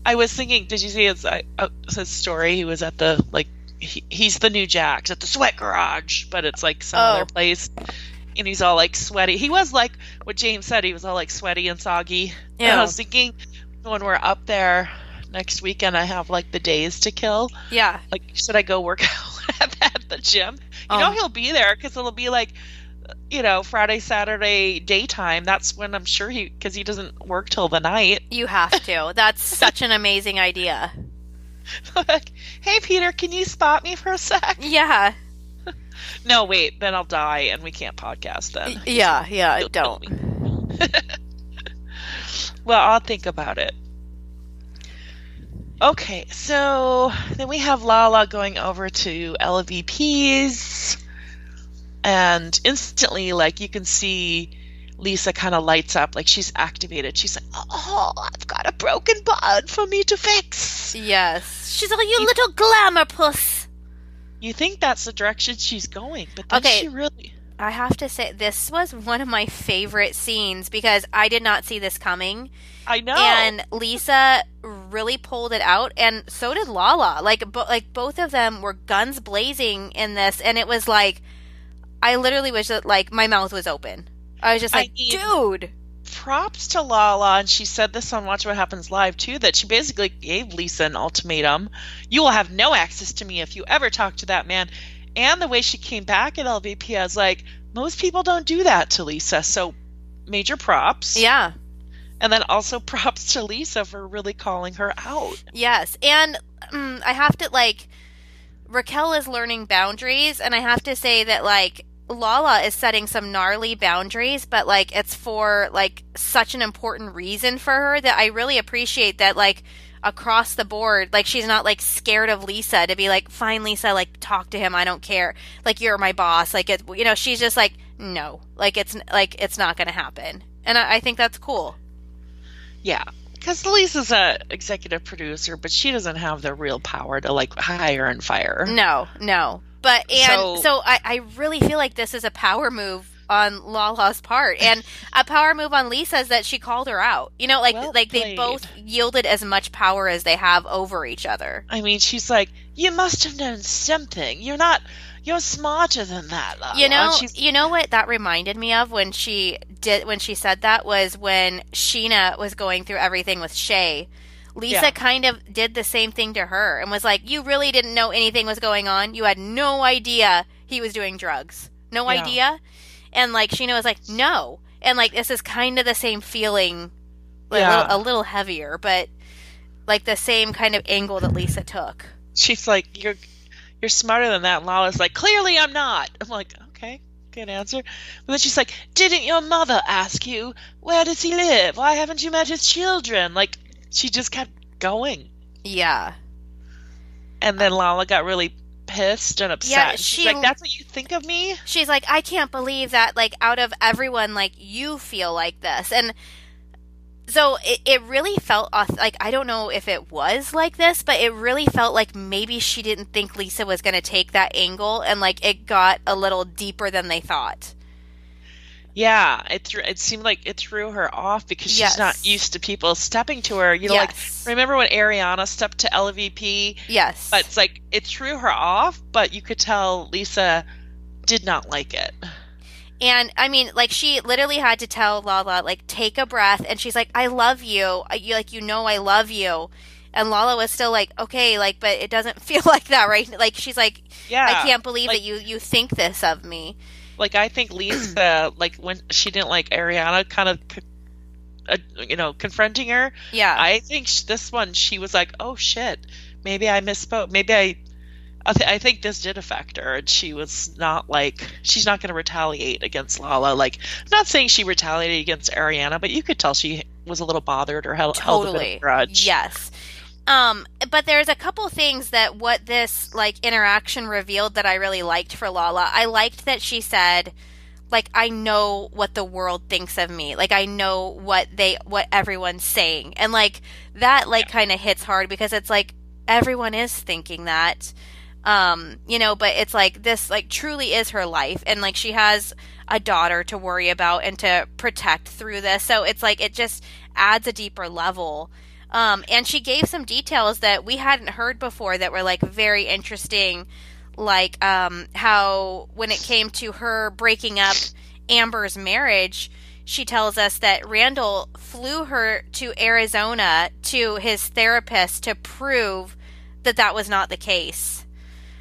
I was thinking, did you see his, uh, uh, his story? He was at the, like, he, he's the new Jax at the sweat garage, but it's like some Oh. other place. And he's all like sweaty. He was like what James said. He was all like sweaty and soggy. And I was thinking when we're up there next weekend, I have like the days to kill. Yeah. Like, should I go work out at, at the gym? You know, Um. he'll be there because it'll be like, you know, Friday, Saturday daytime. That's when I'm sure he, because he doesn't work till the night. You have to. That's such an amazing idea. like, hey, Peter, can you spot me for a sec? Yeah. No, wait, then I'll die and we can't podcast then. Yeah. Yeah. You'll Don't. well, I'll think about it. Okay, so then we have Lala going over to LVP's, and instantly, like you can see Lisa kind of lights up, like she's activated. She's like, "Oh, I've got a broken bud for me to fix." Yes, she's like, "You, you little glamour puss." You think that's the direction she's going, but then okay. she really. I have to say, this was one of my favorite scenes because I did not see this coming. I know. And Lisa really pulled it out, and so did Lala. Like, bo- like both of them were guns blazing in this, and it was like, I literally was just, like, my mouth was open. I was just like, I mean, dude. Props to Lala, and she said this on Watch What Happens Live too. That she basically gave Lisa an ultimatum: "You will have no access to me if you ever talk to that man." And the way she came back at LVP, I was like, most people don't do that to Lisa. So, major props. Yeah. And then also props to Lisa for really calling her out. Yes. And um, I have to, like, Raquel is learning boundaries. And I have to say that, like, Lala is setting some gnarly boundaries, but, like, it's for, like, such an important reason for her that I really appreciate that, like, across the board. Like she's not like scared of Lisa to be like, fine, Lisa, like talk to him. I don't care. Like you're my boss. Like it, you know, she's just like, no, like it's like it's not going to happen. And I, I think that's cool. Yeah, because Lisa's a executive producer, but she doesn't have the real power to like hire and fire. No, no. But and so, so I, I really feel like this is a power move on Lala's part, and a power move on Lisa's that she called her out. You know, like well like played. they both yielded as much power as they have over each other. I mean, she's like, "You must have known something. You're not." You're smarter than that, Lala. You know, you know what that reminded me of when she did when she said that was when Scheana was going through everything with Shay. Lisa yeah. kind of did the same thing to her and was like, "You really didn't know anything was going on. You had no idea he was doing drugs. No yeah. idea." And like Scheana was like, no. And like this is kind of the same feeling, like, yeah. a, little, a little heavier, but like the same kind of angle that Lisa took. She's like, you're you're smarter than that. And Lala's like, clearly I'm not. I'm like, okay, good answer. But then she's like, didn't your mother ask you where does he live? Why haven't you met his children? Like she just kept going. Yeah. And then Lala got really pissed and upset. Yeah, she's like, "That's what you think of me?" She's like, "I can't believe that. Like, out of everyone, like you feel like this." And so it, it really felt like I don't know if it was like this, but it really felt like maybe she didn't think Lisa was going to take that angle, and like it got a little deeper than they thought. Yeah, it th- it seemed like it threw her off because she's yes. not used to people stepping to her. You know, yes. like remember when Ariana stepped to LVP? Yes. But it's like it threw her off, but you could tell Lisa did not like it. And I mean, like she literally had to tell Lala, like, take a breath, and she's like, "I love you. You like, you know, I love you." And Lala was still like, "Okay, like, but it doesn't feel like that, right?" Like she's like, "Yeah, I can't believe like, that you you think this of me." Like I think Lisa, like when she didn't like Ariana, kind of, uh, you know, confronting her. Yeah. I think this one, she was like, "Oh shit, maybe I misspoke. Maybe I." I, th- I think this did affect her, and she was not like she's not going to retaliate against Lala. Like, I'm not saying she retaliated against Ariana, but you could tell she was a little bothered or held, totally. held a grudge. Yes. Um, but there's a couple things that what this like interaction revealed that I really liked for Lala. I liked that she said, like, I know what the world thinks of me. Like, I know what they, what everyone's saying. And like, that like yeah. kind of hits hard because it's like, everyone is thinking that. Um, you know, but it's like this like truly is her life. And like, she has a daughter to worry about and to protect through this. So it's like, it just adds a deeper level um, and she gave some details that we hadn't heard before that were like very interesting, like um, how when it came to her breaking up Amber's marriage, she tells us that Randall flew her to Arizona to his therapist to prove that that was not the case.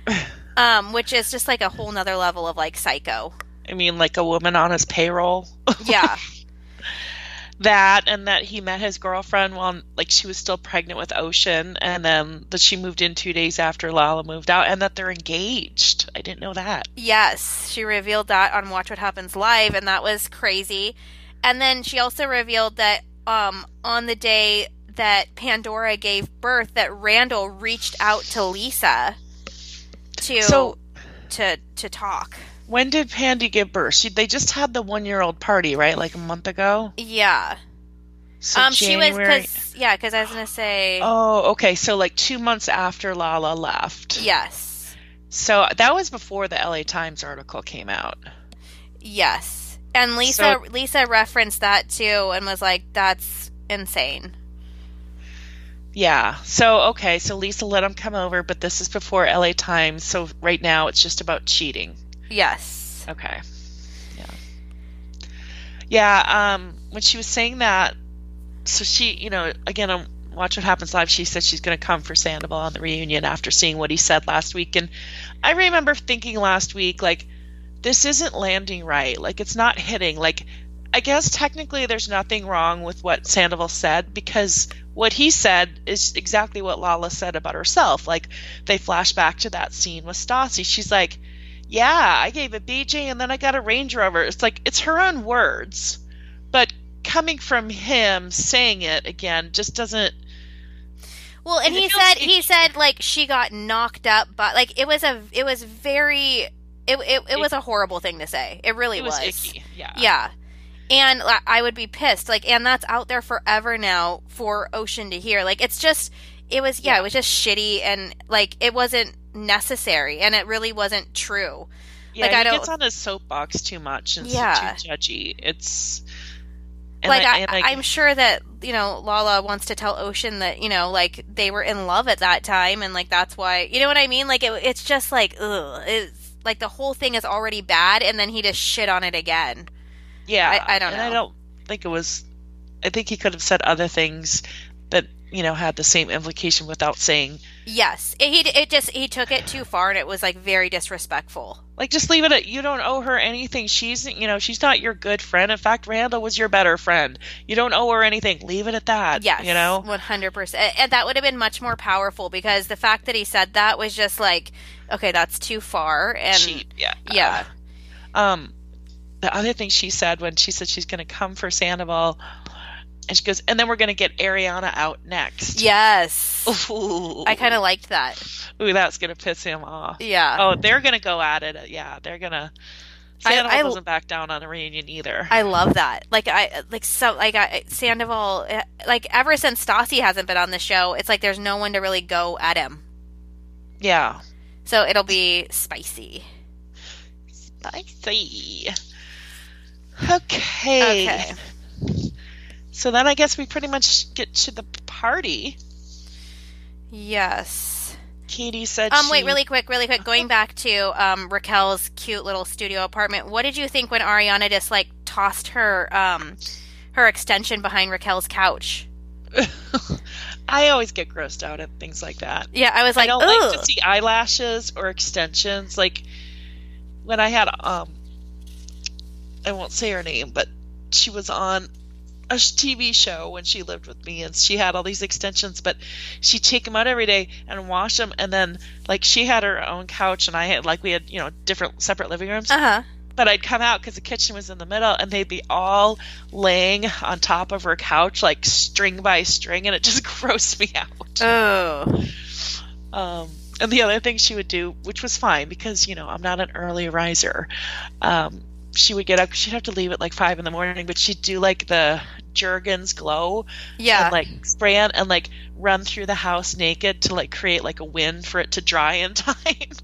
um, which is just like a whole nother level of like psycho. I mean, like a woman on his payroll. yeah. that and that he met his girlfriend while like she was still pregnant with Ocean and then that she moved in 2 days after Lala moved out and that they're engaged. I didn't know that. Yes, she revealed that on Watch What Happens Live and that was crazy. And then she also revealed that um on the day that Pandora gave birth that Randall reached out to Lisa to so, to to talk. When did Pandy give birth? She, they just had the one year old party, right? Like a month ago? Yeah. So um, she was because yeah, because I was gonna say Oh, okay. So like two months after Lala left. yes, So that was before the LA Times article came out. yes, and Lisa Lisa referenced that too and was like, "That's insane." Yeah. So okay. So Lisa let him come over, but this is before LA Times. So right now it's just about cheating. Yes. Okay. Yeah. Yeah. Um. When she was saying that, so she, you know, again on Watch What Happens Live, she said she's going to come for Sandoval on the reunion after seeing what he said last week, and I remember thinking last week like, this isn't landing right. Like it's not hitting. Like I guess technically there's nothing wrong with what Sandoval said because what he said is exactly what Lala said about herself. Like they flash back to that scene with Stassi. She's like, "Yeah, I gave a BJ and then I got a Range Rover." It's like it's her own words, but coming from him saying it again just doesn't. Well, and he said he said like she got knocked up, but like it was a it was very it it, it was a horrible thing to say. It really It was, icky. Yeah. Yeah. And I would be pissed. Like, and that's out there forever now for Ocean to hear. Like, it's just, it was, yeah, Yeah. it was just shitty and like, it wasn't necessary and it really wasn't true. Yeah, Like, I he don't- gets on his soapbox too much and Yeah. too judgy. It's and like, I, I, am sure that, you know, Lala wants to tell Ocean that, you know, like, they were in love at that time and like, that's why, you know what I mean? Like, it, it's just like, ugh. It's like the whole thing is already bad and then he just shit on it again. Yeah, I- I don't and I don't think it was. I think he could have said other things that you know had the same implication without saying Yes. He, it just, he took it too far and it was like very disrespectful. like just leave it at you don't owe her anything. She's you know she's not your good friend. In fact, Randall was your better friend. You don't owe her anything. Leave it at that. Yes, you know. one hundred percent, and that would have been much more powerful because the fact that he said that was just like, okay, that's too far, and. Yeah. yeah, Um, the other thing she said when she said she's going to come for Sandoval, and she goes, and then we're going to get Ariana out next. yes, Ooh, I kind of liked that. Ooh, that's going to piss him off. Yeah, Oh, they're gonna go at it. Yeah, they're gonna. Sandoval I- doesn't back down on a reunion either. I love that. Like I like so like I, Sandoval, eh, like ever since Stassi hasn't been on the show, it's like there's no one to really go at him. yeah, So it'll be spicy. spicy. Okay. Okay. So then I guess we pretty much get to the party. Yes. Katie said. Um. she, Wait. Really quick. Really quick. Going back to um Raquel's cute little studio apartment. What did you think when Ariana just like tossed her um her extension behind Raquel's couch? I always get grossed out at things like that. Yeah, I was like, I don't Ugh. like to see eyelashes or extensions. Like when I had um, I won't say her name, but she was on a TV show when she lived with me, and she had all these extensions, but she'd take them out every day and wash them, and then like she had her own couch, and I had like we had you know different separate living rooms, Uh huh. but I'd come out because the kitchen was in the middle, and they'd be all laying on top of her couch like string by string, and it just grossed me out. Oh. Um, and the other thing she would do, which was fine because you know I'm not an early riser, um, she would get up. She'd have to leave at like five in the morning, but she'd do like the Jergens glow Yeah. and like spray it and like run through the house naked to like create like a wind for it to dry in time.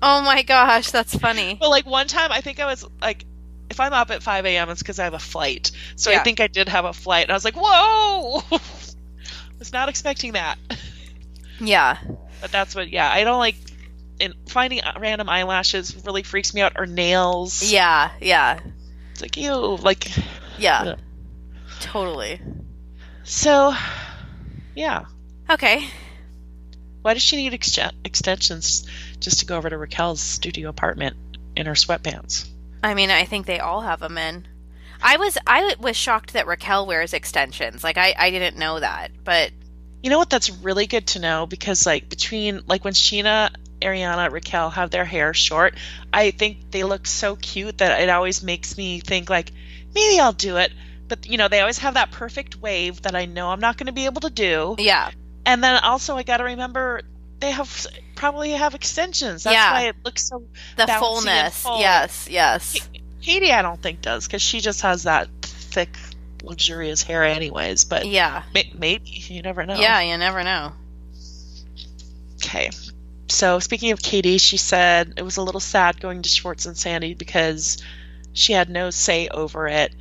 oh my gosh, that's funny. but like one time, I think I was like. If I'm up at 5 a.m., it's because I have a flight. So Yeah. I think I did have a flight. And I was like, whoa! was not expecting that. Yeah. But that's what, yeah, I don't like. And finding random eyelashes really freaks me out, or nails. Yeah. Yeah. It's like, ew. Like, Yeah. Yeah. Totally. so, yeah. Okay. Why does she need ex- extensions just to go over to Raquel's studio apartment in her sweatpants? I mean, I think they all have them in. I was I was shocked that Raquel wears extensions. Like I I didn't know that, but You know what? That's really good to know because, like, between, like, when Scheana, Ariana, Raquel have their hair short, I think they look so cute that it always makes me think, like, maybe I'll do it. But, you know, they always have that perfect wave that I know I'm not going to be able to do. yeah, And then also, I got to remember they have probably have extensions. That's Yeah. why it looks so The fullness. full. Yes, yes. Katie, I don't think does because she just has that thick, luxurious hair, anyways. But Yeah. maybe you never know. Yeah, you never know. Okay. So speaking of Katie, she said it was a little sad going to Schwartz and Sandy because she had no say over it.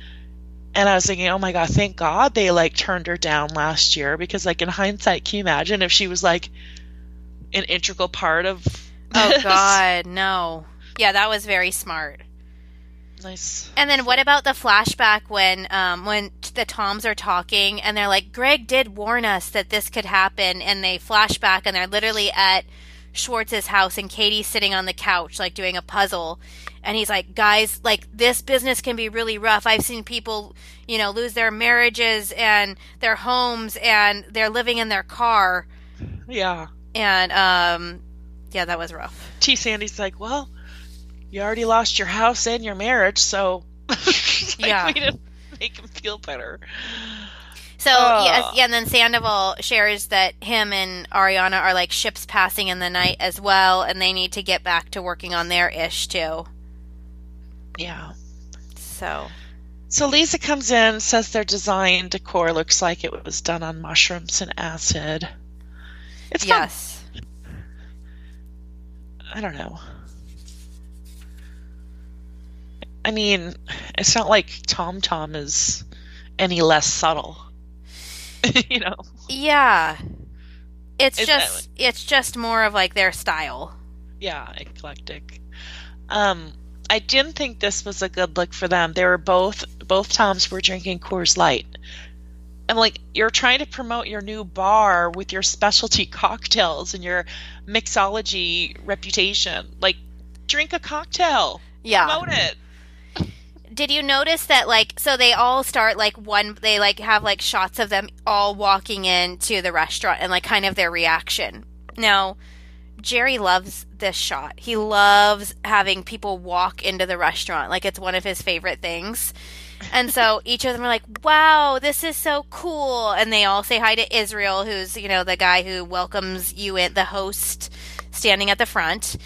And I was thinking, oh my god, thank God they like turned her down last year because like in hindsight, can you imagine if she was like an integral part of Oh this? God, no. Yeah, that was very smart. Nice. And then what about the flashback when um when the Toms are talking and they're like, Greg did warn us that this could happen, and they flash back and they're literally at Schwartz's house and Katie's sitting on the couch like doing a puzzle, and he's like, guys, like this business can be really rough. I've seen people, you know, lose their marriages and their homes, and they're living in their car, Yeah. and um, yeah, that was rough. T Sandy's like, well, you already lost your house and your marriage, so like, Yeah. we didn't make him feel better. So Oh. yeah, yeah, and then Sandoval shares that him and Ariana are like ships passing in the night as well, and they need to get back to working on their ish too. Yeah. So So Lisa comes in, says their design decor looks like it was done on mushrooms and acid. It's fun. yes, I don't know. I mean, it's not like Tom Tom is any less subtle. you know. yeah, it's just it's just more of like their style. Yeah, eclectic. Um, I didn't think this was a good look for them. They were both both Toms were drinking Coors Light. I'm like, you're trying to promote your new bar with your specialty cocktails and your mixology reputation. Like, drink a cocktail. Yeah. Promote it. Did you notice that like so they all start like one they like have like shots of them all walking into the restaurant and like kind of their reaction. Now, Jerry loves this shot. He loves having people walk into the restaurant. Like it's one of his favorite things. And so each of them are like, "Wow, this is so cool." And they all say hi to Israel, who's, you know, the guy who welcomes you in, the host standing at the front.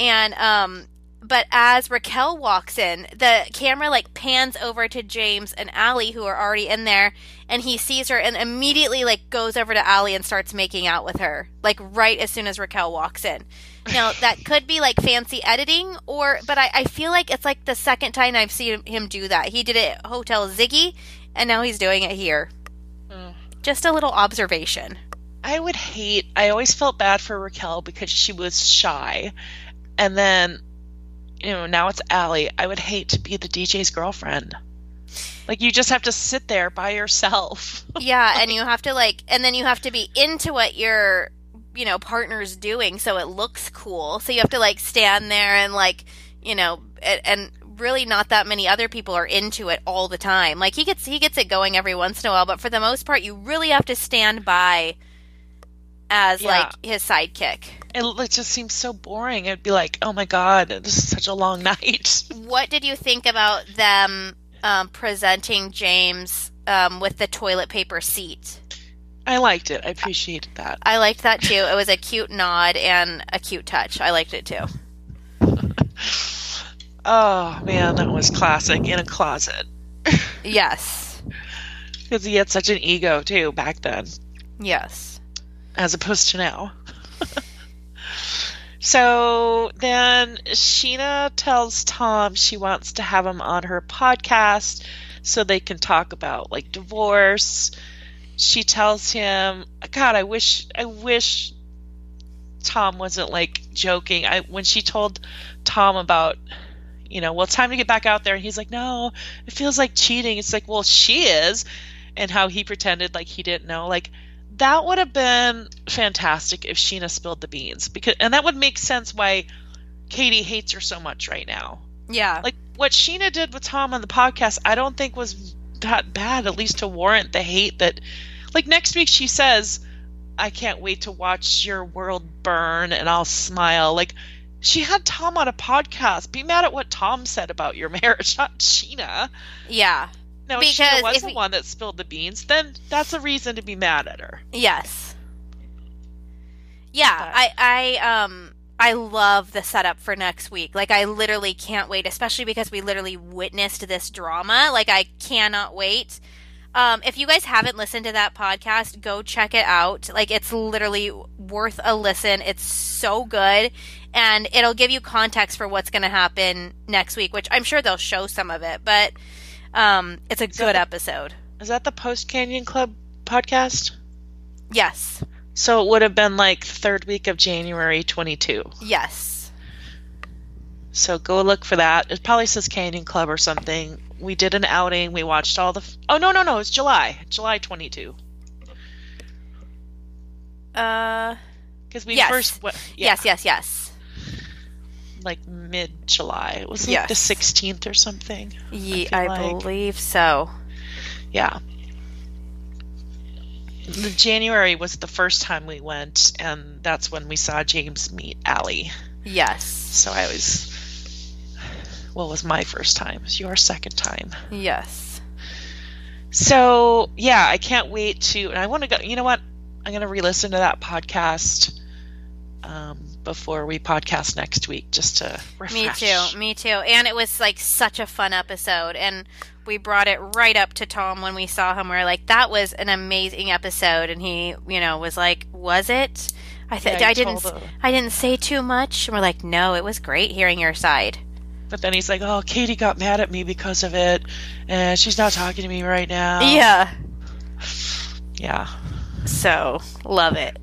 And um but as Raquel walks in, the camera like pans over to James and Allie who are already in there and he sees her and immediately like goes over to Allie and starts making out with her like right as soon as Raquel walks in. Now that could be like fancy editing or but I, I feel like it's like the second time I've seen him do that. He did it at Hotel Ziggy and now he's doing it here. Mm. Just a little observation. I would hate. I always felt bad for Raquel because she was shy, and then, you know, now it's Allie. I would hate to be the DJ's girlfriend. Like you just have to sit there by yourself. yeah, and you have to like, and then you have to be into what your, you know, partner's doing, so it looks cool. So you have to like stand there and like, you know, and, and really not that many other people are into it all the time. Like he gets he gets it going every once in a while, but for the most part, you really have to stand by as Yeah. like his sidekick. It, it just seems so boring. It'd be like, oh my god, this is such a long night. What did you think about them um, presenting James um, with the toilet paper seat? I liked it. I appreciated that. I liked that too. It was a cute nod and a cute touch. I liked it too. Oh man, that was classic in a closet. Yes. Because he had such an ego too back then. Yes. As opposed to now. so then Scheana tells Tom she wants to have him on her podcast so they can talk about like divorce. She tells him, "God, I wish I wish Tom wasn't like joking. I when she told Tom about you know, well, it's time to get back out there. And he's like, no, it feels like cheating. It's like, well, she is. And how he pretended like he didn't know. Like, that would have been fantastic if Scheana spilled the beans. because And that would make sense why Katie hates her so much right now. Yeah. Like, what Scheana did with Tom on the podcast, I don't think was that bad, at least to warrant the hate that. Like, next week she says, I can't wait to watch your world burn and I'll smile. Like, she had Tom on a podcast. Be mad at what Tom said about your marriage, not Scheana. yeah. Now, if Because Scheana was if the we- one that spilled the beans, then that's a reason to be mad at her. Yes. Yeah, but. I I um I love the setup for next week. Like I literally can't wait, especially because we literally witnessed this drama. Like I cannot wait. Um, if you guys haven't listened to that podcast, go check it out. Like it's literally worth a listen. It's so good, and it'll give you context for what's going to happen next week. Which I'm sure they'll show some of it, but um, it's a is good the, episode. Is that the Post Canyon Club podcast? Yes. So it would have been like third week of January 22. Yes. So go look for that. It probably says Canyon Club or something we did an outing. We watched all the. F- oh no no no! It's July, July twenty two. Uh, because we yes. first. Went, yeah. Yes yes yes. Like mid July. It was like yes. the sixteenth or something. Yeah, I, I like. believe so. Yeah. The January was the first time we went, and that's when we saw James meet Allie. Yes. So I was well, it was my first time. It was your second time. Yes. So yeah, I can't wait to. And I want to go. You know what? I'm going to re-listen to that podcast um, before we podcast next week, just to refresh. Me too. Me too. And it was like such a fun episode, and we brought it right up to Tom when we saw him. We are like, "That was an amazing episode," and he, you know, was like, "Was it?" I th- yeah, I didn't. I didn't say too much. And we're like, "No, it was great hearing your side." But then he's like, "Oh, Katie got mad at me because of it, and she's not talking to me right now." Yeah. Yeah. So love it.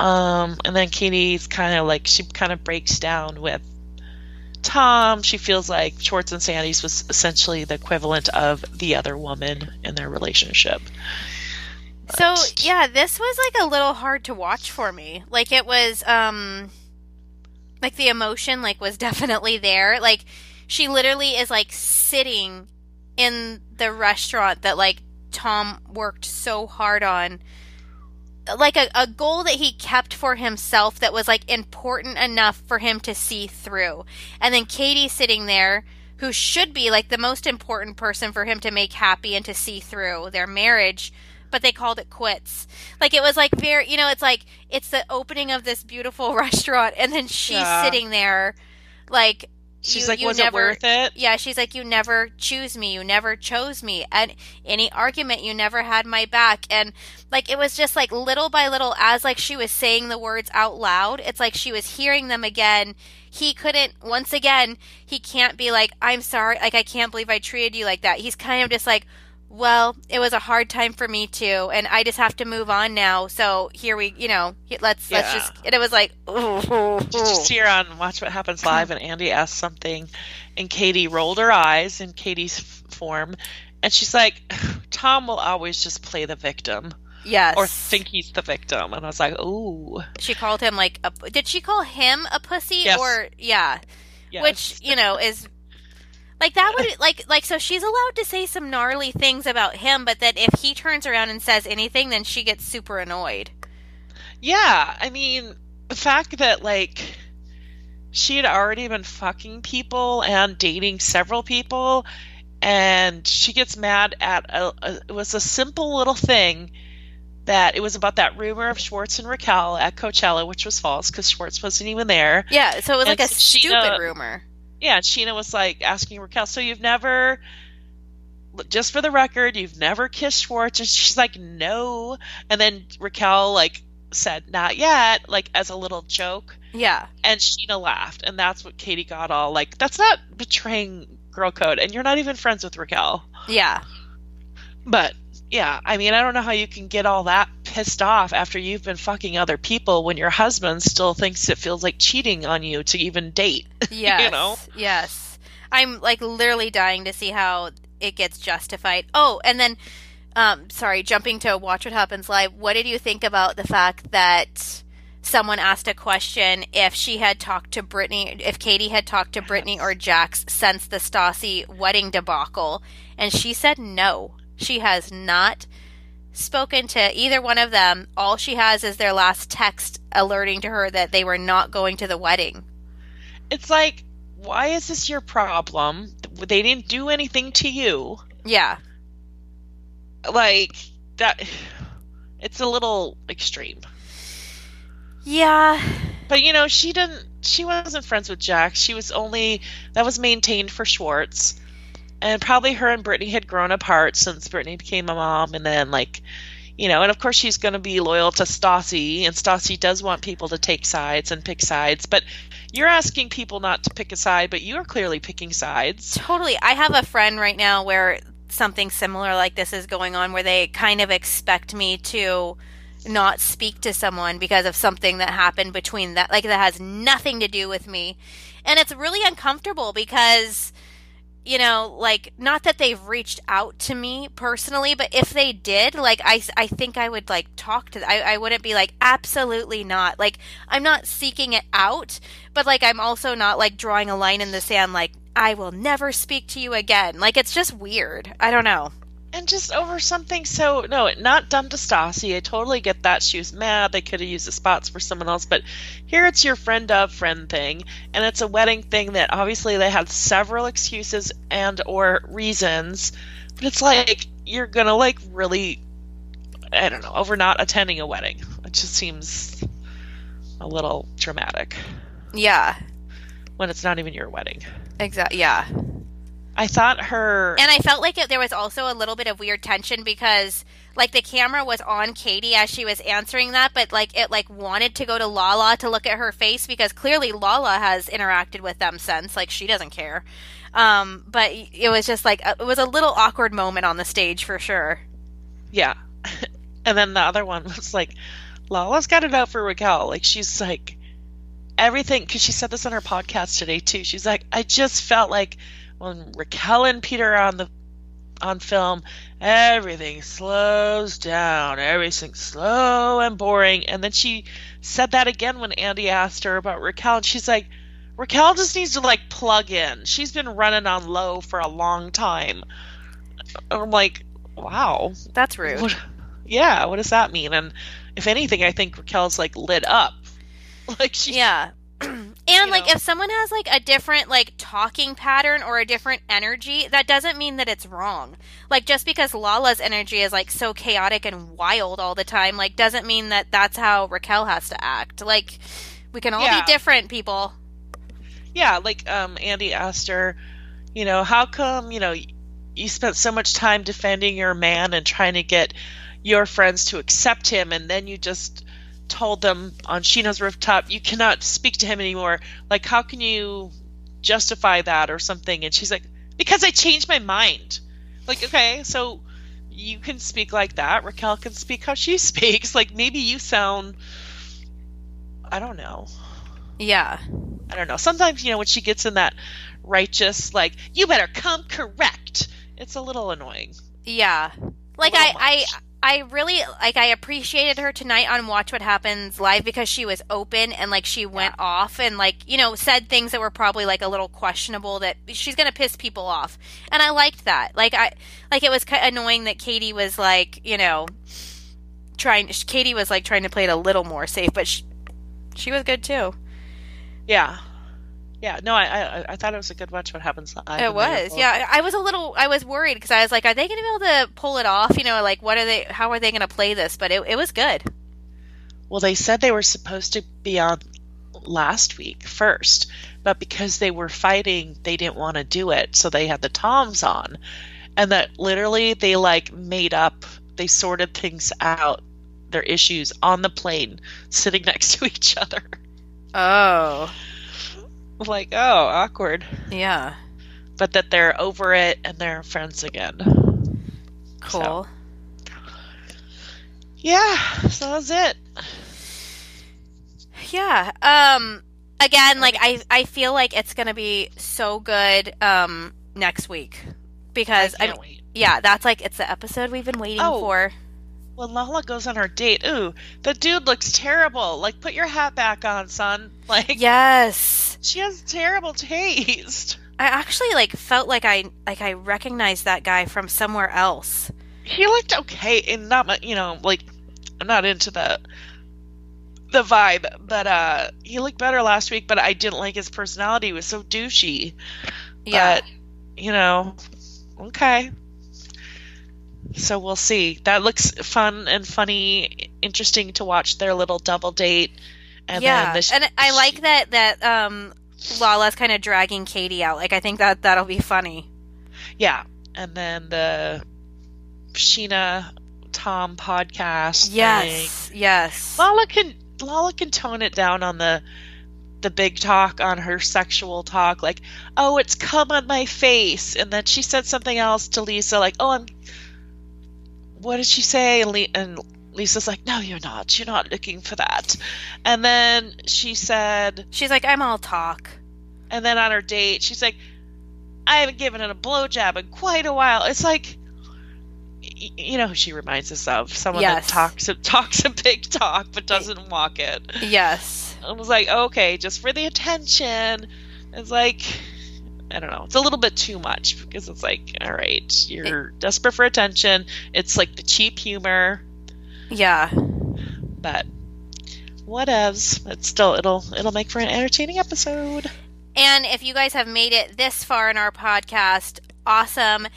Um, and then Katie's kind of like she kind of breaks down with Tom. She feels like Schwartz and Sandy's was essentially the equivalent of the other woman in their relationship. But... So yeah, this was like a little hard to watch for me. Like it was um like the emotion like was definitely there like she literally is like sitting in the restaurant that like tom worked so hard on like a, a goal that he kept for himself that was like important enough for him to see through and then katie sitting there who should be like the most important person for him to make happy and to see through their marriage but they called it quits. Like it was like very, you know, it's like it's the opening of this beautiful restaurant, and then she's yeah. sitting there, like she's you, like, you was never, it worth it? Yeah, she's like, you never choose me, you never chose me, and any argument, you never had my back, and like it was just like little by little, as like she was saying the words out loud, it's like she was hearing them again. He couldn't, once again, he can't be like, I'm sorry, like I can't believe I treated you like that. He's kind of just like well, it was a hard time for me too, and I just have to move on now. So here we, you know, let's yeah. let's just. And it was like, ooh, just here on Watch What Happens Live, and Andy asked something, and Katie rolled her eyes in Katie's form, and she's like, "Tom will always just play the victim." Yes. Or think he's the victim. And I was like, ooh. She called him like a. Did she call him a pussy? Yes. Or, yeah. Yes. Which, you know, is like that would like like so she's allowed to say some gnarly things about him, but that if he turns around and says anything, then she gets super annoyed. Yeah, I mean, the fact that like she had already been fucking people and dating several people and she gets mad at a, a, it was a simple little thing that it was about that rumor of Schwartz and Raquel at Coachella, which was false because Schwartz wasn't even there. Yeah, so it was and like a stupid uh, rumor yeah, and Scheana was like asking Raquel, so you've never, just for the record, you've never kissed Schwartz? And she's like, no. And then Raquel like said, not yet, like as a little joke. Yeah. And Scheana laughed, and that's what Katie got all like. That's not betraying girl code, and you're not even friends with Raquel. Yeah. But yeah, I mean, I don't know how you can get all that pissed off after you've been fucking other people when your husband still thinks it feels like cheating on you to even date. Yes. you know? Yes. I'm like literally dying to see how it gets justified. Oh, and then um sorry, jumping to watch what happens live. What did you think about the fact that someone asked a question if she had talked to Brittany, if Katie had talked to Brittany or Jax since the Stassi wedding debacle, and she said no. She has not spoken to either one of them. All she has is their last text alerting to her that they were not going to the wedding. It's like, why is this your problem? They didn't do anything to you. Yeah. Like, that. It's a little extreme. Yeah. But you know, she didn't she wasn't friends with Jack. She was only that was maintained for Schwartz. And probably her and Brittany had grown apart since Brittany became a mom and then like you know, and of course she's going to be loyal to Stassi, and Stassi does want people to take sides and pick sides, but you're asking people not to pick a side, but you are clearly picking sides. Totally. I have a friend right now where something similar like this is going on, where they kind of expect me to not speak to someone because of something that happened between that, like that has nothing to do with me. And it's really uncomfortable because you know, like not that they've reached out to me personally, but if they did, like I, I think I would like talk to. I, I wouldn't be like absolutely not. Like I'm not seeking it out, but like I'm also not like drawing a line in the sand. Like I will never speak to you again. Like it's just weird. I don't know and just over something so no not dumb to Stassi. I totally get that she was mad. They could have used the spots for someone else, but here it's your friend of friend thing, and it's a wedding thing that obviously they had several excuses and or reasons, but it's like you're gonna like really, I don't know, over not attending a wedding. It just seems a little dramatic. Yeah. When it's not even your wedding. Exactly. Yeah. I thought her. And I felt like it, there was also a little bit of weird tension because, like, the camera was on Katie as she was answering that, but like it like wanted to go to Lala to look at her face because clearly Lala has interacted with them since. Like, she doesn't care. Um, but it was just like it was a little awkward moment on the stage for sure. Yeah, and then the other one was like, Lala's got it out for Raquel. Like she's like everything because she said this on her podcast today too. She's like, I just felt like when Raquel and Peter are on the on film, everything slows down. Everything's slow and boring. And then she said that again when Andy asked her about Raquel, and she's like, Raquel just needs to like plug in. She's been running on low for a long time. And I'm like, wow, that's rude. What, yeah, what does that mean? And if anything, I think Raquel's like lit up. Like she, yeah, and like know. if someone has like a different like talking pattern or a different energy, that doesn't mean that it's wrong. Like just because Lala's energy is like so chaotic and wild all the time, like doesn't mean that that's how Raquel has to act. Like we can all yeah. be different people. Yeah, like um Andy asked her, you know, how come, you know, you spent so much time defending your man and trying to get your friends to accept him and then you just told them on Scheana's rooftop, you cannot speak to him anymore. Like, how can you justify that or something? And she's like, because I changed my mind. Like, okay, so you can speak like that. Raquel can speak how she speaks. Like, maybe you sound, I don't know. Yeah. I don't know. Sometimes, you know, when she gets in that righteous, like, you better come correct, it's a little annoying. Yeah. Like, I, I, I really like I appreciated her tonight on Watch What Happens live because she was open and like she went yeah. off and like you know said things that were probably like a little questionable that she's gonna piss people off. And I liked that. Like I like it was kind of annoying that Katie was like you know trying Katie was like trying to play it a little more safe but she, she was good too. Yeah yeah, no, I, I, I thought it was a good watch. What happens live? It was, yeah. I was a little, I was worried because I was like, are they going to be able to pull it off? You know, like what are they? How are they going to play this? But it, it was good. Well, they said they were supposed to be on last week first, but because they were fighting, they didn't want to do it, so they had the toms on, and that literally they like made up, they sorted things out, their issues on the plane, sitting next to each other. Oh like, oh, awkward. Yeah. But that they're over it and they're friends again. Cool. So. Yeah, so that's it. Yeah. Um again, like I I feel like it's going to be so good um next week because I, I yeah, that's like it's the episode we've been waiting oh. for when Lala goes on her date, ooh, the dude looks terrible. Like, put your hat back on, son. Like, yes, she has terrible taste. I actually like felt like I like I recognized that guy from somewhere else. He looked okay, and not you know like I'm not into the the vibe, but uh he looked better last week. But I didn't like his personality; he was so douchey. Yeah, but, you know, okay so we'll see. That looks fun and funny, interesting to watch their little double date. And yeah, the, and I like that that um, Lala's kind of dragging Katie out. Like I think that that'll be funny. Yeah, and then the Scheana Tom podcast. Yes, thing. yes. Lala can Lala can tone it down on the the big talk on her sexual talk, like, oh, it's come on my face, and then she said something else to Lisa, like, oh, I'm. What did she say? And, Le- and Lisa's like, no, you're not. You're not looking for that. And then she said, She's like, I'm all talk. and then on her date, she's like, I haven't given it a blowjob in quite a while. It's like, you know who she reminds us of? Someone Yes. that talks talks a big talk but doesn't walk it. Yes. I was like, okay, just for the attention. It's like, I don't know. It's a little bit too much because it's like, all right, you're desperate for attention. It's like the cheap humor, Yeah. but whatevs. It's still it'll it'll make for an entertaining episode. And if you guys have made it this far in our podcast, awesome.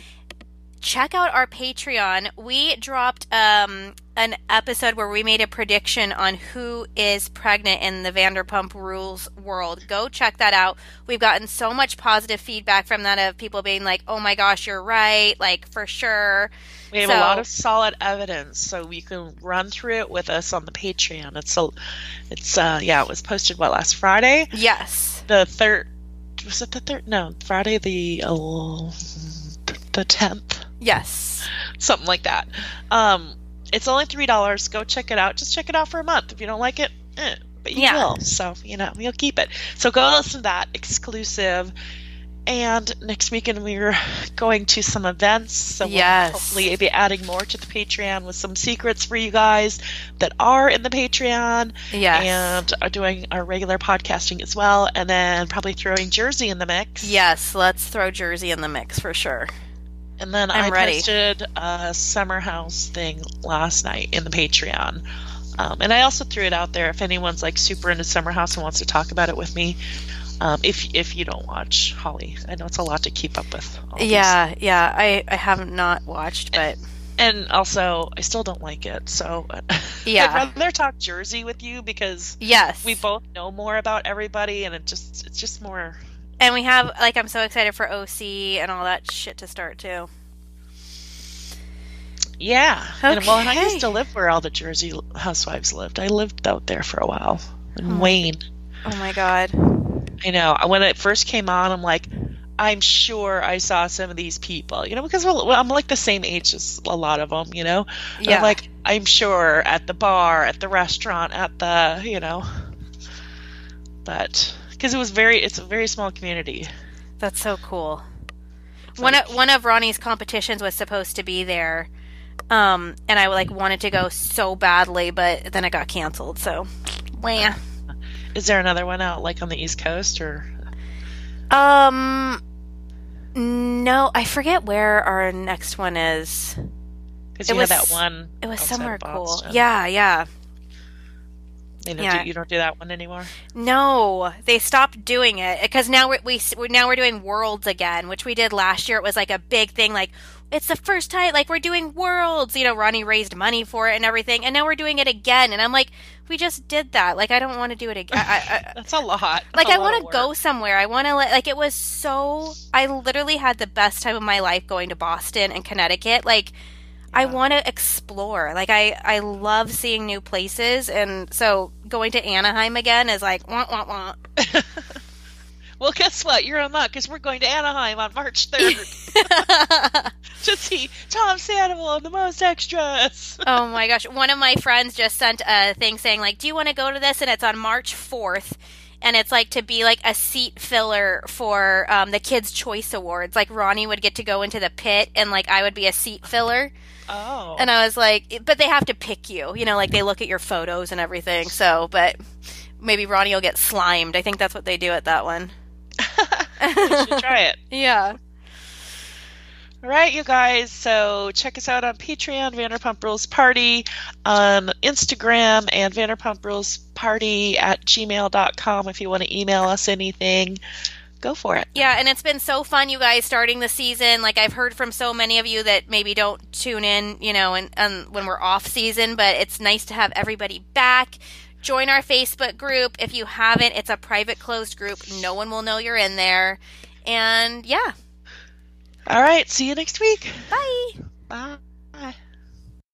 Check out our Patreon. We dropped um, an episode where we made a prediction on who is pregnant in the Vanderpump Rules world. Go check that out. We've gotten so much positive feedback from that of people being like, "Oh my gosh, you're right!" Like for sure. We have So- a lot of solid evidence, so you can run through it with us on the Patreon. It's a, it's uh, yeah, it was posted what last Friday, Yes. the third. Was it the third? No, Friday the uh, the tenth. Yes. something like that. Um, it's only three dollars. Go check it out. Just check it out for a month. If you don't like it, eh, but you Yeah. will. So you know you'll keep it. So go listen to that exclusive. And next weekend we're going to some events. So we'll Yes. hopefully be adding more to the Patreon with some secrets for you guys that are in the Patreon Yes. and are doing our regular podcasting as well. And then probably throwing Jersey in the mix. yes. Let's throw Jersey in the mix for sure. And then I'm I ready. posted a summer house thing last night in the Patreon. Um, and I also threw it out there if anyone's like super into summer house and wants to talk about it with me. Um, if if you don't watch Holly, I know it's a lot to keep up with. all these. Yeah, yeah. I I have not watched, but And also, I still don't like it. So Yeah. I'd rather talk Jersey with you because yes, we both know more about everybody, and it just it's just more. And we have like I'm so excited for OC and all that shit to start too. Yeah. And, well, and I used to live where all the Jersey housewives lived. I lived out there for a while in hmm. Wayne. Oh my god. I know. When it first came on, I'm like, I'm sure I saw some of these people, you know, because well, I'm like the same age as a lot of them, you know. And Yeah. I'm like, I'm sure at the bar, at the restaurant, at the, you know. But because it was very, it's a very small community. That's so cool. It's One of, one of Ronnie's competitions was supposed to be there. Um and I like wanted to go so badly, but then it got canceled. So, wah. Is there another one out like on the East Coast or? Um no, I forget where our next one is. Because you was- had that one. It was somewhere cool. Yeah, yeah. You don't, Yeah. do, you don't do that one anymore. No, they stopped doing it because now we're, we we now we're doing worlds again, which we did last year. It was like a big thing, like it's the first time, like we're doing worlds. You know, Ronnie raised money for it and everything, and now we're doing it again. And I'm like, we just did that. Like I don't want to do it again. I, I, That's a lot. like A I want to go somewhere. I want to like it was so. I literally had the best time of my life going to Boston and Connecticut. Like. I want to explore. Like I, I love seeing new places, and so going to Anaheim again is like wah wah wah. Well, guess what? You're on luck because we're going to Anaheim on March 3rd to see Tom Sandoval and the most extras. oh my gosh. One of my friends just sent a thing saying like, "Do you want to go to this?" and it's on March 4th. And it's like to be like a seat filler for um, the Kids' Choice Awards. Like Ronnie would get to go into the pit, and like I would be a seat filler. Oh. And I was like, but they have to pick you, you know, like they look at your photos and everything. So, but maybe Ronnie will get slimed. I think that's what they do at that one. you should try it. Yeah. All right, you guys. So check us out on Patreon, Vanderpump Rules Party, on Instagram, and Vanderpump Rules Party at gmail.com if you want to email us anything. Go for it. Yeah, and it's been so fun, you guys, starting the season. Like I've heard from so many of you that maybe don't tune in, you know, and, and when we're off season, but it's nice to have everybody back. Join our Facebook group. If you haven't, it's a private closed group. No one will know you're in there. And yeah. All right. See you next week. Bye. Bye.